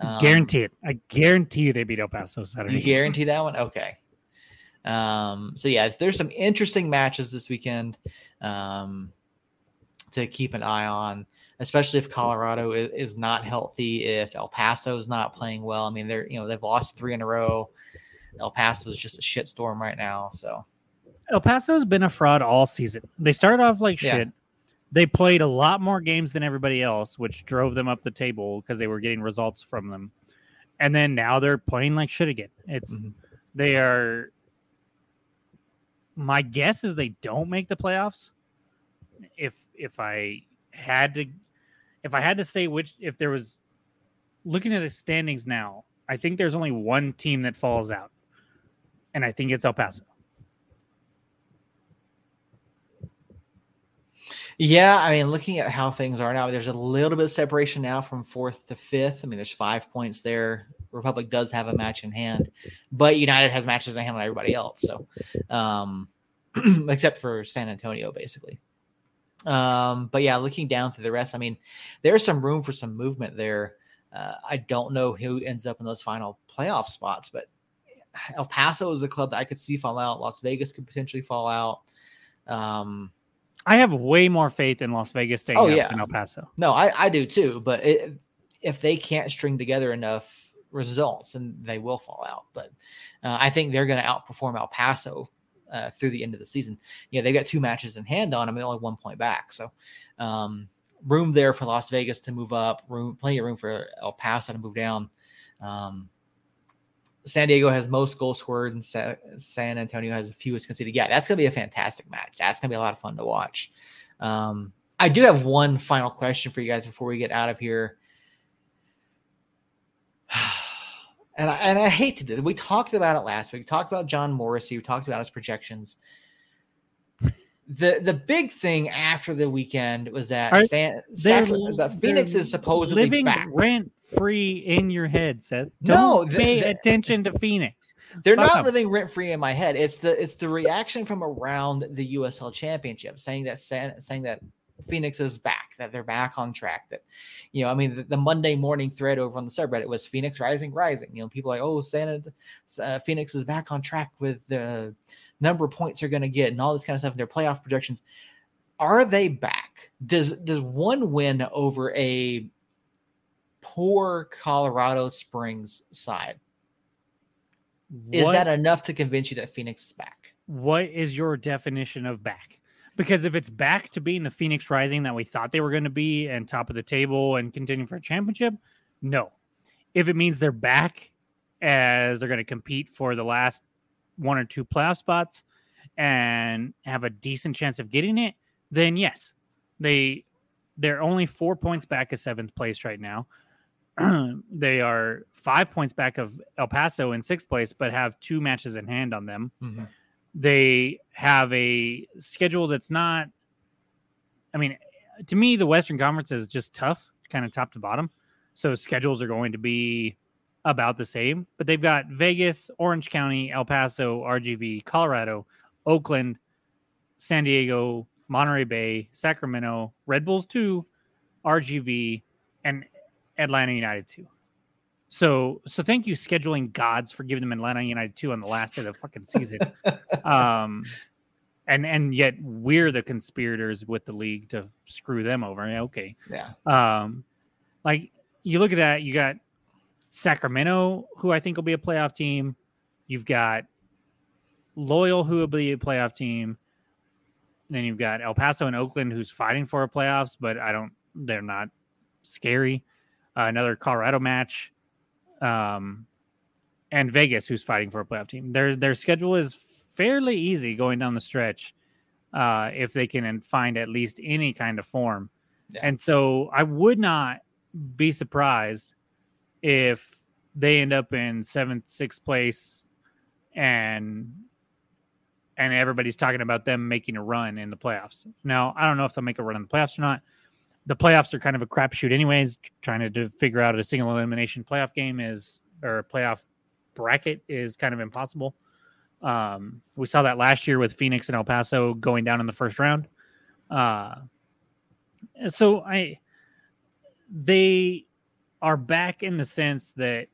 S1: Um,
S2: guarantee it. I guarantee you they beat El Paso Saturday.
S1: You guarantee that one? Okay. Um, so yeah, there's some interesting matches this weekend um, to keep an eye on, especially if Colorado is, is not healthy, if El Paso is not playing well. I mean, they're you know they've lost three in a row. El Paso is just a shitstorm right now. So
S2: El Paso's been a fraud all season. They started off like
S1: Yeah.
S2: shit. They played a lot more games than everybody else, which drove them up the table because they were getting results from them. And then now they're playing like shit again. It's
S1: Mhm.
S2: they are. My guess is they don't make the playoffs. If if I had to, if I had to say which, if there was looking at the standings now, I think there's only one team that falls out, and I think it's El Paso.
S1: Yeah, I mean, looking at how things are now, there's a little bit of separation now from fourth to fifth. I mean, there's five points there. Republic does have a match in hand, but United has matches in hand on everybody else. So, um, except for San Antonio, basically. Um, but yeah, looking down through the rest, I mean, there's some room for some movement there. Uh, I don't know who ends up in those final playoff spots, but El Paso is a club that I could see fall out. Las Vegas could potentially fall out. Um,
S2: I have way more faith in Las Vegas staying
S1: Oh, yeah.
S2: than El Paso.
S1: No, I, I do too. But it, if they can't string together enough results, then they will fall out. But uh, I think they're going to outperform El Paso uh, through the end of the season. Yeah, they've got two matches in hand on them. They're only one point back. So um, room there for Las Vegas to move up. Room, plenty of room for El Paso to move down. Um, San Diego has most goals scored, and Sa- San Antonio has the fewest conceded. Yeah, that's going to be a fantastic match. That's going to be a lot of fun to watch. Um, I do have one final question for you guys before we get out of here. And I, and I hate to do it. We talked about it last week. We talked about John Morrissey. We talked about his projections. The the big thing after the weekend was that
S2: Are-
S1: San, was that Phoenix is supposedly
S2: living
S1: back.
S2: rent free in your head, Seth.
S1: No,
S2: Don't
S1: the-
S2: pay
S1: the-
S2: attention to Phoenix.
S1: They're
S2: Fuck
S1: not
S2: 'em.
S1: living rent free in my head. It's the it's the reaction from around the USL Championship, saying that San, saying that Phoenix is back, that they're back on track. That you know, I mean, the, the Monday morning thread over on the subreddit was Phoenix rising, rising. You know, people are like, oh, Santa, uh, Phoenix is back on track with the number of points they're going to get and all this kind of stuff. And their playoff projections. Are they back? Does does one win over a poor Colorado Springs side is that enough to convince you that Phoenix is back?
S2: what is your definition of back? Because if it's back to being the Phoenix Rising that we thought they were going to be and top of the table and contending for a championship, no. If it means they're back as they're going to compete for the last one or two playoff spots and have a decent chance of getting it, then yes, they they're only four points back of seventh place right now. they are five points back of El Paso in sixth place, but have two matches in hand on them.
S1: Mm-hmm.
S2: They have a schedule that's not. I mean, to me, the Western Conference is just tough, kind of top to bottom. So schedules are going to be about the same, but they've got Vegas, Orange County, El Paso, RGV, Colorado, Oakland, San Diego, Monterey Bay, Sacramento, Red Bulls 2, RGV, and Atlanta United 2. So so thank you scheduling gods for giving them Atlanta United 2 on the last day of the fucking season. um and and yet we're the conspirators with the league to screw them over. Okay.
S1: Yeah.
S2: Um like you look at that, you got Sacramento, who I think will be a playoff team. You've got Loyal, who will be a playoff team. And then you've got El Paso and Oakland, who's fighting for a playoffs, but I don't. They're not scary. Uh, another Colorado match, um, and Vegas, who's fighting for a playoff team. Their their schedule is fairly easy going down the stretch, uh, if they can find at least any kind of form.
S1: Yeah.
S2: And so I would not be surprised if they end up in seventh, sixth place, and and everybody's talking about them making a run in the playoffs. Now, I don't know if they'll make a run in the playoffs or not. The playoffs are kind of a crapshoot, anyways. Trying to figure out a single elimination playoff game is or playoff bracket is kind of impossible. Um, we saw that last year with Phoenix and El Paso going down in the first round. Uh, so I they are back in the sense that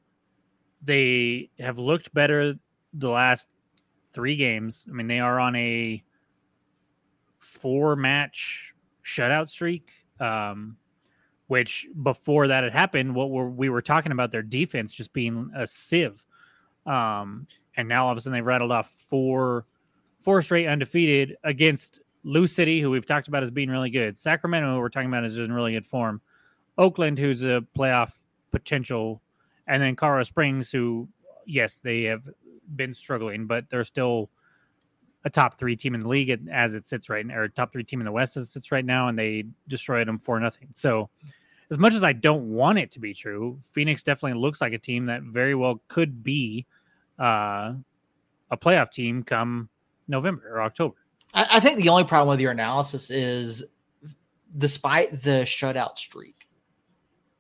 S2: they have looked better the last three games. I mean, they are on a four match shutout streak. Um, which before that had happened, what were we were talking about their defense just being a sieve. Um, and now all of a sudden they've rattled off four four straight undefeated against Lou City, who we've talked about as being really good. Sacramento, who we're talking about is in really good form. Oakland, who's a playoff potential, and then Colorado Springs, who yes, they have been struggling, but they're still a top three team in the league as it sits right now, or top three team in the West as it sits right now, and they destroyed them for nothing. So, as much as I don't want it to be true, Phoenix definitely looks like a team that very well could be uh, a playoff team come November or October.
S1: I, I think the only problem with your analysis is, despite the shutout streak,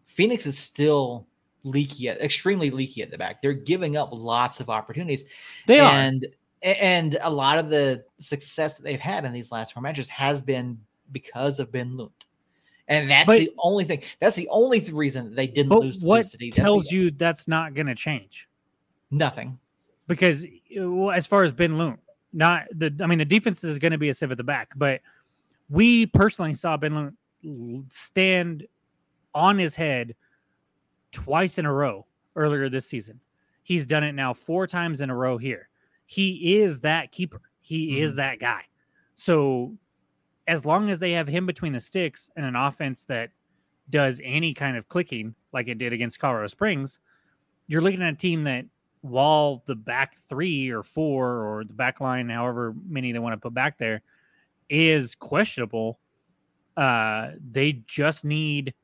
S1: Phoenix is still leaky, at, extremely leaky at the back. They're giving up lots of opportunities.
S2: They are.
S1: And a lot of the success that they've had in these last four matches has been because of Ben Lundt. And that's
S2: But-
S1: the only thing. That's the only th- reason they didn't lose
S2: what
S1: Lou City. That's the-
S2: tells you that's not going to change?
S1: nothing?
S2: because eh, well, as far as Ben Lundt, not the I mean the defense is going to be a sieve at the back, but we personally saw Ben Lundt stand on his head twice in a row earlier this season. He's done it now four times in a row here. He is that keeper. He is that guy. So as long as they have him between the sticks and an offense that does any kind of clicking like it did against Colorado Springs, you're looking at a team that while the back three or four or the back line, however many they want to put back there, is questionable. Uh, they just need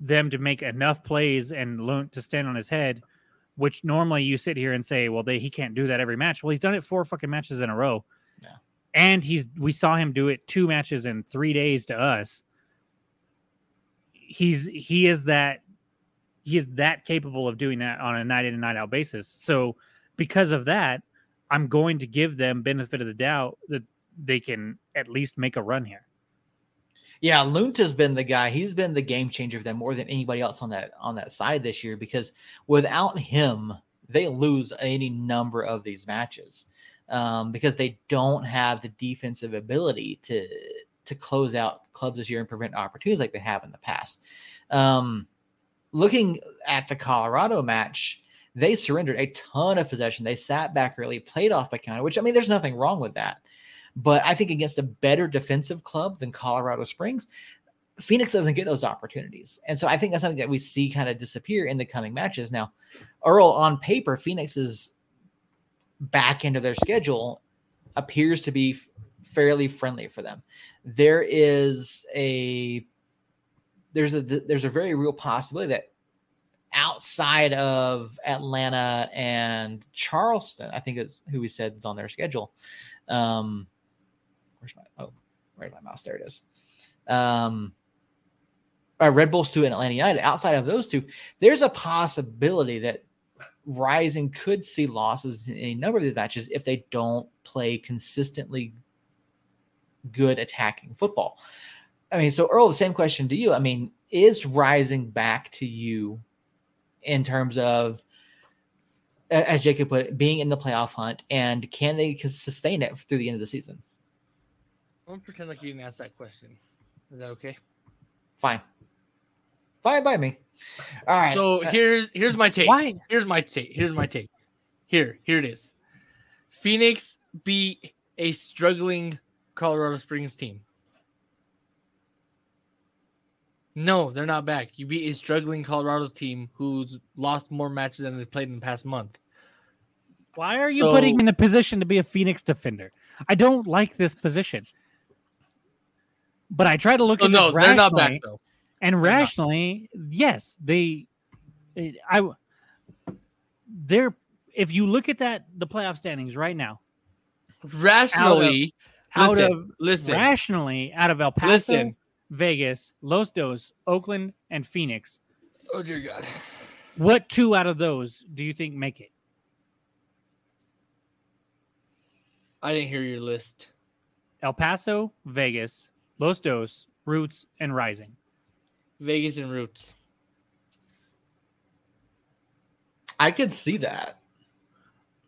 S2: them to make enough plays and Lundt to stand on his head, which normally you sit here and say, well, they, he can't do that every match. Well, he's done it four fucking matches in a row.
S1: Yeah.
S2: And he's we saw him do it two matches in three days to us. He's he is that he is that capable of doing that on a night in and night out basis. So because of that, I'm going to give them benefit of the doubt that they can at least make a run here.
S1: Yeah, Lunta's been the guy. He's been the game changer for them more than anybody else on that on that side this year. Because without him, they lose any number of these matches um, because they don't have the defensive ability to to close out clubs this year and prevent opportunities like they have in the past. Um, looking at the Colorado match, they surrendered a ton of possession. They sat back early, played off the counter, which I mean, there's nothing wrong with that. But I think against a better defensive club than Colorado Springs, Phoenix doesn't get those opportunities. And so I think that's something that we see kind of disappear in the coming matches. Now, Earl, on paper, Phoenix's back end of their schedule appears to be fairly friendly for them. There is a there's a there's a very real possibility that outside of Atlanta and Charleston, I think it's who we said is on their schedule. Um, where's my oh, where's my mouse? There it is. Um, uh, Red Bulls two and Atlanta United. Outside of those two, there's a possibility that Rising could see losses in a number of these matches if they don't play consistently good attacking football. I mean, so Earl, the same question to you. I mean, is Rising back to you in terms of, as Jacob put it, being in the playoff hunt, and can they sustain it through the end of the season?
S3: I'm gonna pretend like you didn't ask that question. Is that okay?
S1: Fine. Fine by me. All right.
S3: So
S1: Uh,
S3: here's here's my take.
S2: Why?
S3: Here's my take. Here's my take. Here, here it is. Phoenix beat a struggling Colorado Springs team. No, they're not back. You beat a struggling Colorado team who's lost more matches than they've played in the past month.
S2: Why are you
S3: So-
S2: putting me in the position to be a Phoenix defender? I don't like this position. But I try to look
S3: So
S2: at this
S3: Oh, no, they're not
S2: rationally,
S3: back though.
S2: and
S3: not.
S2: rationally, yes, they. Eh, I. They're. If you look at that, the playoff standings right now,
S3: Rationally,
S2: out
S3: listen,
S2: of
S3: listen,
S2: rationally, out of El Paso,
S3: listen.
S2: Vegas, Los Dos, Oakland, and Phoenix,
S3: Oh dear God.
S2: what two out of those do you think make it?
S3: I didn't hear your list.
S2: El Paso, Vegas, Los Dos, Roots, and Rising.
S3: Vegas and Roots.
S1: I could see that.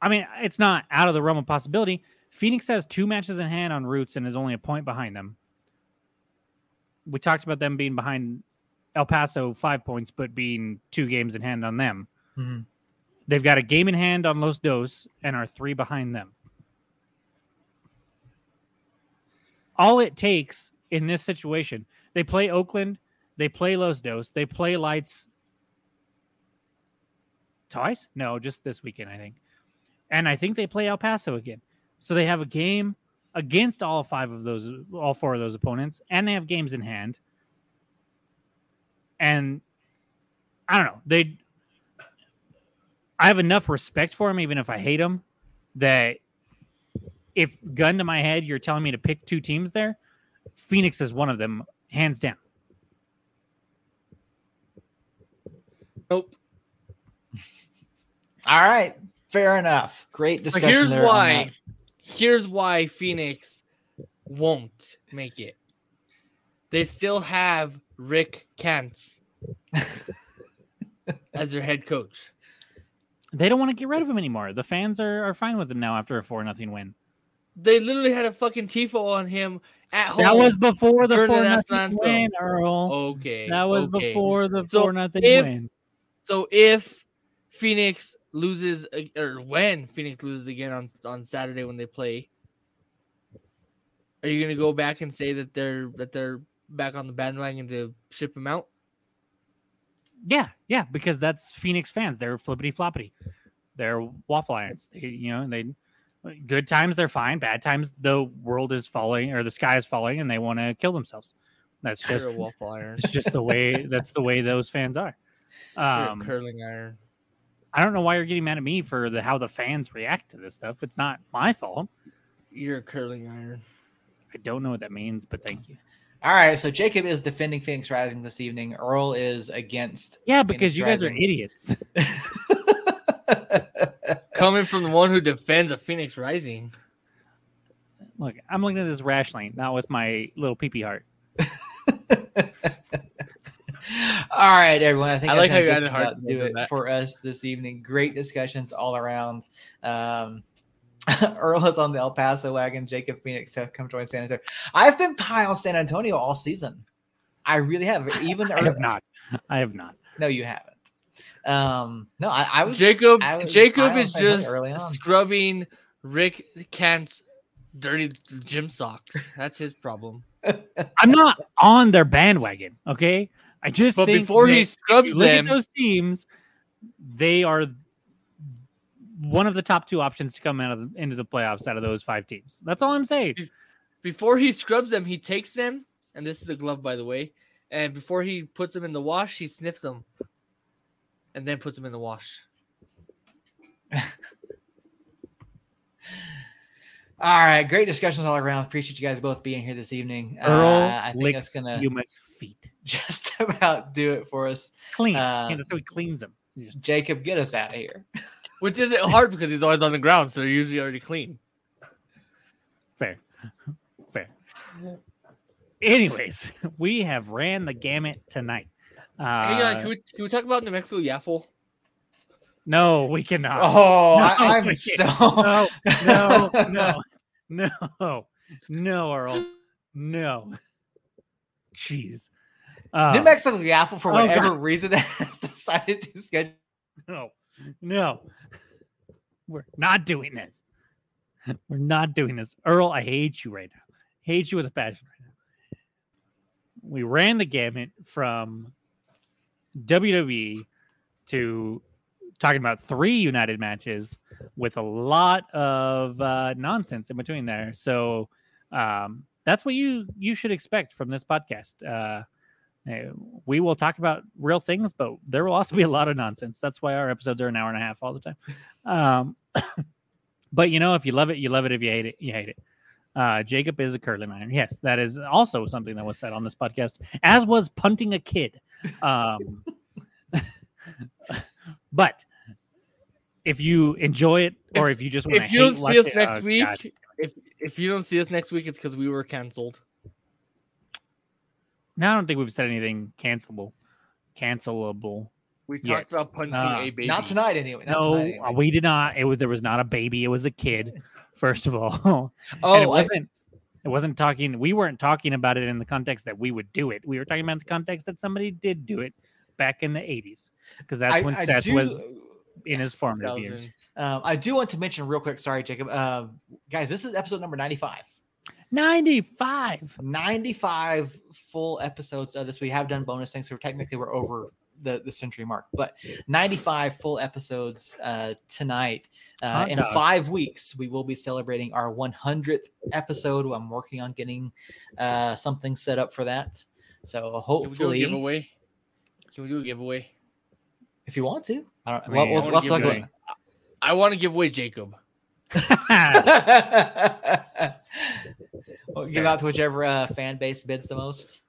S2: I mean, it's not out of the realm of possibility. Phoenix has two matches in hand on Roots and is only a point behind them. We talked about them being behind El Paso five points, but being two games in hand on them.
S1: Mhm.
S2: They've got a game in hand on Los Dos and are three behind them. All it takes in this situation, they play Oakland, they play Los Dos, they play Lights twice? No, just this weekend, I think. And I think they play El Paso again. So they have a game against all five of those, all four of those opponents, and they have games in hand. And I don't know. They, I have enough respect for them, even if I hate them, that if gun to my head, you're telling me to pick two teams there, Phoenix is one of them, hands down.
S3: Nope.
S1: All right. Fair enough. Great
S3: But
S1: discussion.
S3: here's
S1: there
S3: why. Here's why Phoenix won't make it. They still have Rick Schantz as their head coach.
S2: They don't want to get rid of him anymore. The fans are, are fine with him now after a four nothing win.
S3: They literally had a fucking tifo on him at home.
S2: That was before the four nothing win, Earl.
S3: okay.
S2: that was
S3: okay.
S2: before the
S3: So
S2: four nothing
S3: if-
S2: win.
S3: So if Phoenix loses or when Phoenix loses again on on Saturday when they play, are you gonna go back and say that they're that they're back on the bandwagon to ship him out?
S2: Yeah, yeah, because that's Phoenix fans. They're flippity floppity. They're waffle irons. They, you know, they good times they're fine. Bad times the world is falling or the sky is falling and they want to kill themselves. That's just
S3: a waffle iron.
S2: it's just the way that's the way those fans are.
S3: They're a
S2: Um,
S3: curling iron.
S2: I don't know why you're getting mad at me for the how the fans react to this stuff. It's not my fault.
S3: You're a curling iron.
S2: I don't know what that means, but thank you.
S1: All right. So Jacob is defending Phoenix Rising this evening. Earl is against.
S2: Yeah, because
S1: Phoenix
S2: you guys are idiots.
S3: Coming from the one who defends a Phoenix Rising.
S2: Look, I'm looking at this rationally, not with my little peepee heart.
S1: All right, everyone. I think
S3: I like how you
S1: just
S3: added heart
S1: about
S3: to
S1: do it
S3: that.
S1: for us this evening. Great discussions all around. Um, Earl is on the El Paso wagon. Jacob Phoenix have come join San Antonio. I've been high on San Antonio all season. I really have. Even
S2: I have not. I have not.
S1: No, you haven't. Um, no, I, I was
S3: Jacob
S1: I was
S3: Jacob is just scrubbing Rick Schantz's dirty gym socks. That's his problem.
S2: I'm not on their bandwagon. Okay, I just
S3: But
S2: think
S3: before he scrubs
S2: look
S3: them,
S2: at those teams, they are one of the top two options to come out of the, into the playoffs out of those five teams. That's all I'm saying.
S3: before he scrubs them, he takes them, and this is a glove, by the way, and before he puts them in the wash, he sniffs them, and then puts them in the wash.
S1: All right, great discussions all around. Appreciate you guys both being here this evening.
S2: Earl
S1: uh, I think
S2: licks
S1: that's gonna
S2: Yuma's feet.
S1: just about do it for us.
S2: Clean.
S1: Uh,
S2: yeah, so he cleans them.
S1: Jacob, get us out of here.
S3: Which isn't hard because he's always on the ground, so they're usually already clean.
S2: Fair. Fair. Anyways, we have ran the gamut tonight. Uh,
S3: Hang on, can we can we talk about New Mexico Yaffle?
S2: no, we cannot.
S1: Oh,
S2: no,
S1: I, I'm
S2: we
S1: so
S2: no, no, no, no, no, Earl, no. Jeez. Uh,
S1: New Mexico Yaffle for
S2: oh,
S1: whatever reason has decided to schedule.
S2: no, no. We're not doing this. We're not doing this. Earl, I hate you right now. Hate you with a passion right now. We ran the gamut from WWE to talking about three United matches with a lot of uh, nonsense in between there. So um, that's what you you should expect from this podcast. Uh, uh, we will talk about real things, but there will also be a lot of nonsense. That's why our episodes are an hour and a half all the time. Um, but you know, if you love it, you love it. If you hate it, you hate it. Uh, Jacob is a curling iron. Yes, that is also something that was said on this podcast, as was punting a kid. Um, but if you enjoy it, or if, you just want to
S3: If you don't see us
S2: it,
S3: next
S2: oh,
S3: week,
S2: God.
S3: if if you don't see us next week, it's because we were canceled.
S2: no, I don't think we've said anything cancelable. Cancelable.
S3: We talked
S2: Yet.
S3: about punching
S2: Uh,
S3: a baby.
S1: Not tonight, anyway. Not
S2: no,
S1: tonight anyway.
S2: we did not. It was there was not a baby. It was a kid. First of all,
S1: Oh,
S2: and it wasn't. It wasn't talking. We weren't talking about it in the context that we would do it. We were talking about the context that somebody did do it back in the '80s, because that's
S1: I-
S2: when
S1: I
S2: Seth
S1: do-
S2: was in his formative years.
S1: Um, I do want to mention real quick. Sorry, Jacob. Uh, guys, this is episode number 95.
S2: Ninety-five.
S1: 95 full episodes of this. We have done bonus things, so technically we're over the, the century mark, but 95 full episodes uh, tonight. Uh, in five weeks, we will be celebrating our 100th episode. I'm working on getting uh, something set up for that. So
S3: Can we do a
S1: hopefully,
S3: giveaway? Can we do a giveaway?
S1: if you want to, I don't.
S2: I
S1: well,
S2: mean,
S1: we'll,
S3: I
S1: we'll
S3: wanna
S1: talk
S3: give
S1: about.
S3: away- I want to give away Jacob.
S1: We'll give out to whichever uh, fan base bids the most.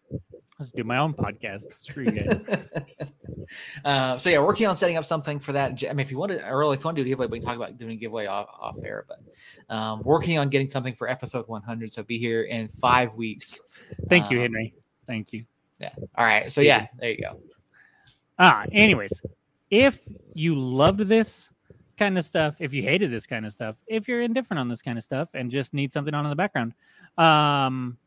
S2: Let's do my own podcast. Screw you guys.
S1: uh, so yeah, working on setting up something for that. I mean, if you want to, or if you want to do a giveaway, we can talk about doing a giveaway off, off air. But um, working on getting something for episode 100. So be here in five weeks.
S2: Thank you,
S1: Um,
S2: Henry. Thank you. Yeah.
S1: All right. So yeah, there you go.
S2: Ah, anyways, if you loved this kind of stuff, if you hated this kind of stuff, if you're indifferent on this kind of stuff and just need something on in the background, um,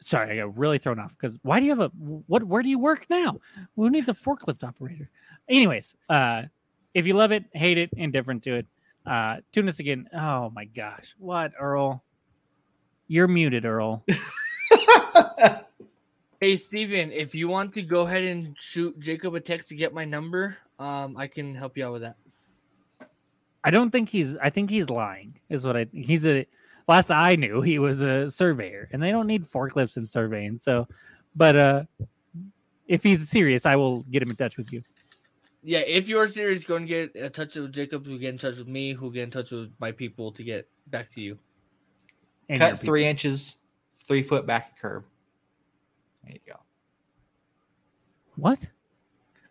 S2: sorry, I got really thrown off because why do you have a what? Where do you work now? Who needs a forklift operator? Anyways, uh, if you love it, hate it, indifferent to it, uh, tune us again. Oh my gosh, what Earl? You're muted, Earl.
S3: Hey Steven, if you want to go ahead and shoot Jacob a text to get my number, um, I can help you out with that.
S2: I don't think he's. I think he's lying. Is what I. He's a. Last I knew, he was a surveyor, and they don't need forklifts in surveying. So, but uh, if he's serious, I will get him in touch with you.
S3: Yeah, if you're serious, go and get in touch with Jacob. Who get in touch with me? Who get in touch with my people to get back to you?
S2: And
S1: Cut three inches, three foot back of curb. There you go.
S2: What?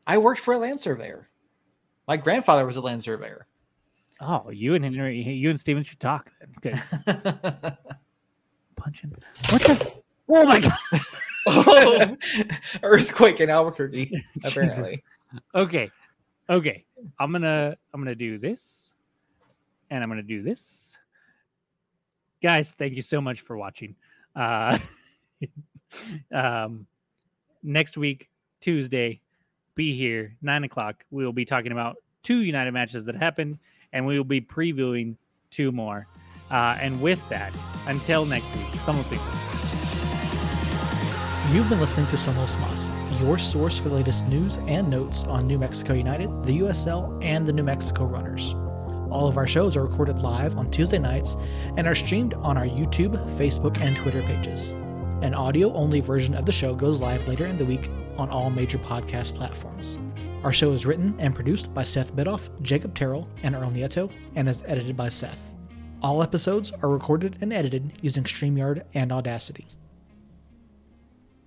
S1: I worked for a land surveyor. My grandfather was a land surveyor.
S2: Oh, you and Henry, you and Steven should talk then. Because punching. What the? Oh my god!
S1: Earthquake in Albuquerque,
S2: Jesus.
S1: apparently.
S2: Okay, okay. I'm gonna I'm gonna do this, and I'm gonna do this. Guys, thank you so much for watching. Uh, um, next week, Tuesday, be here nine o'clock. We will be talking about two United matches that happened, and we will be previewing two more. Uh, and with that, until next week, some of people.
S1: You've been listening to Somos Mas, your source for the latest news and notes on New Mexico United, the USL, and the New Mexico Runners. All of our shows are recorded live on Tuesday nights and are streamed on our YouTube, Facebook, and Twitter pages. An audio only version of the show goes live later in the week on all major podcast platforms. Our show is written and produced by Seth Bidoff, Jacob Terrell, and Earl Nieto, and is edited by Seth. All episodes are recorded and edited using StreamYard and Audacity.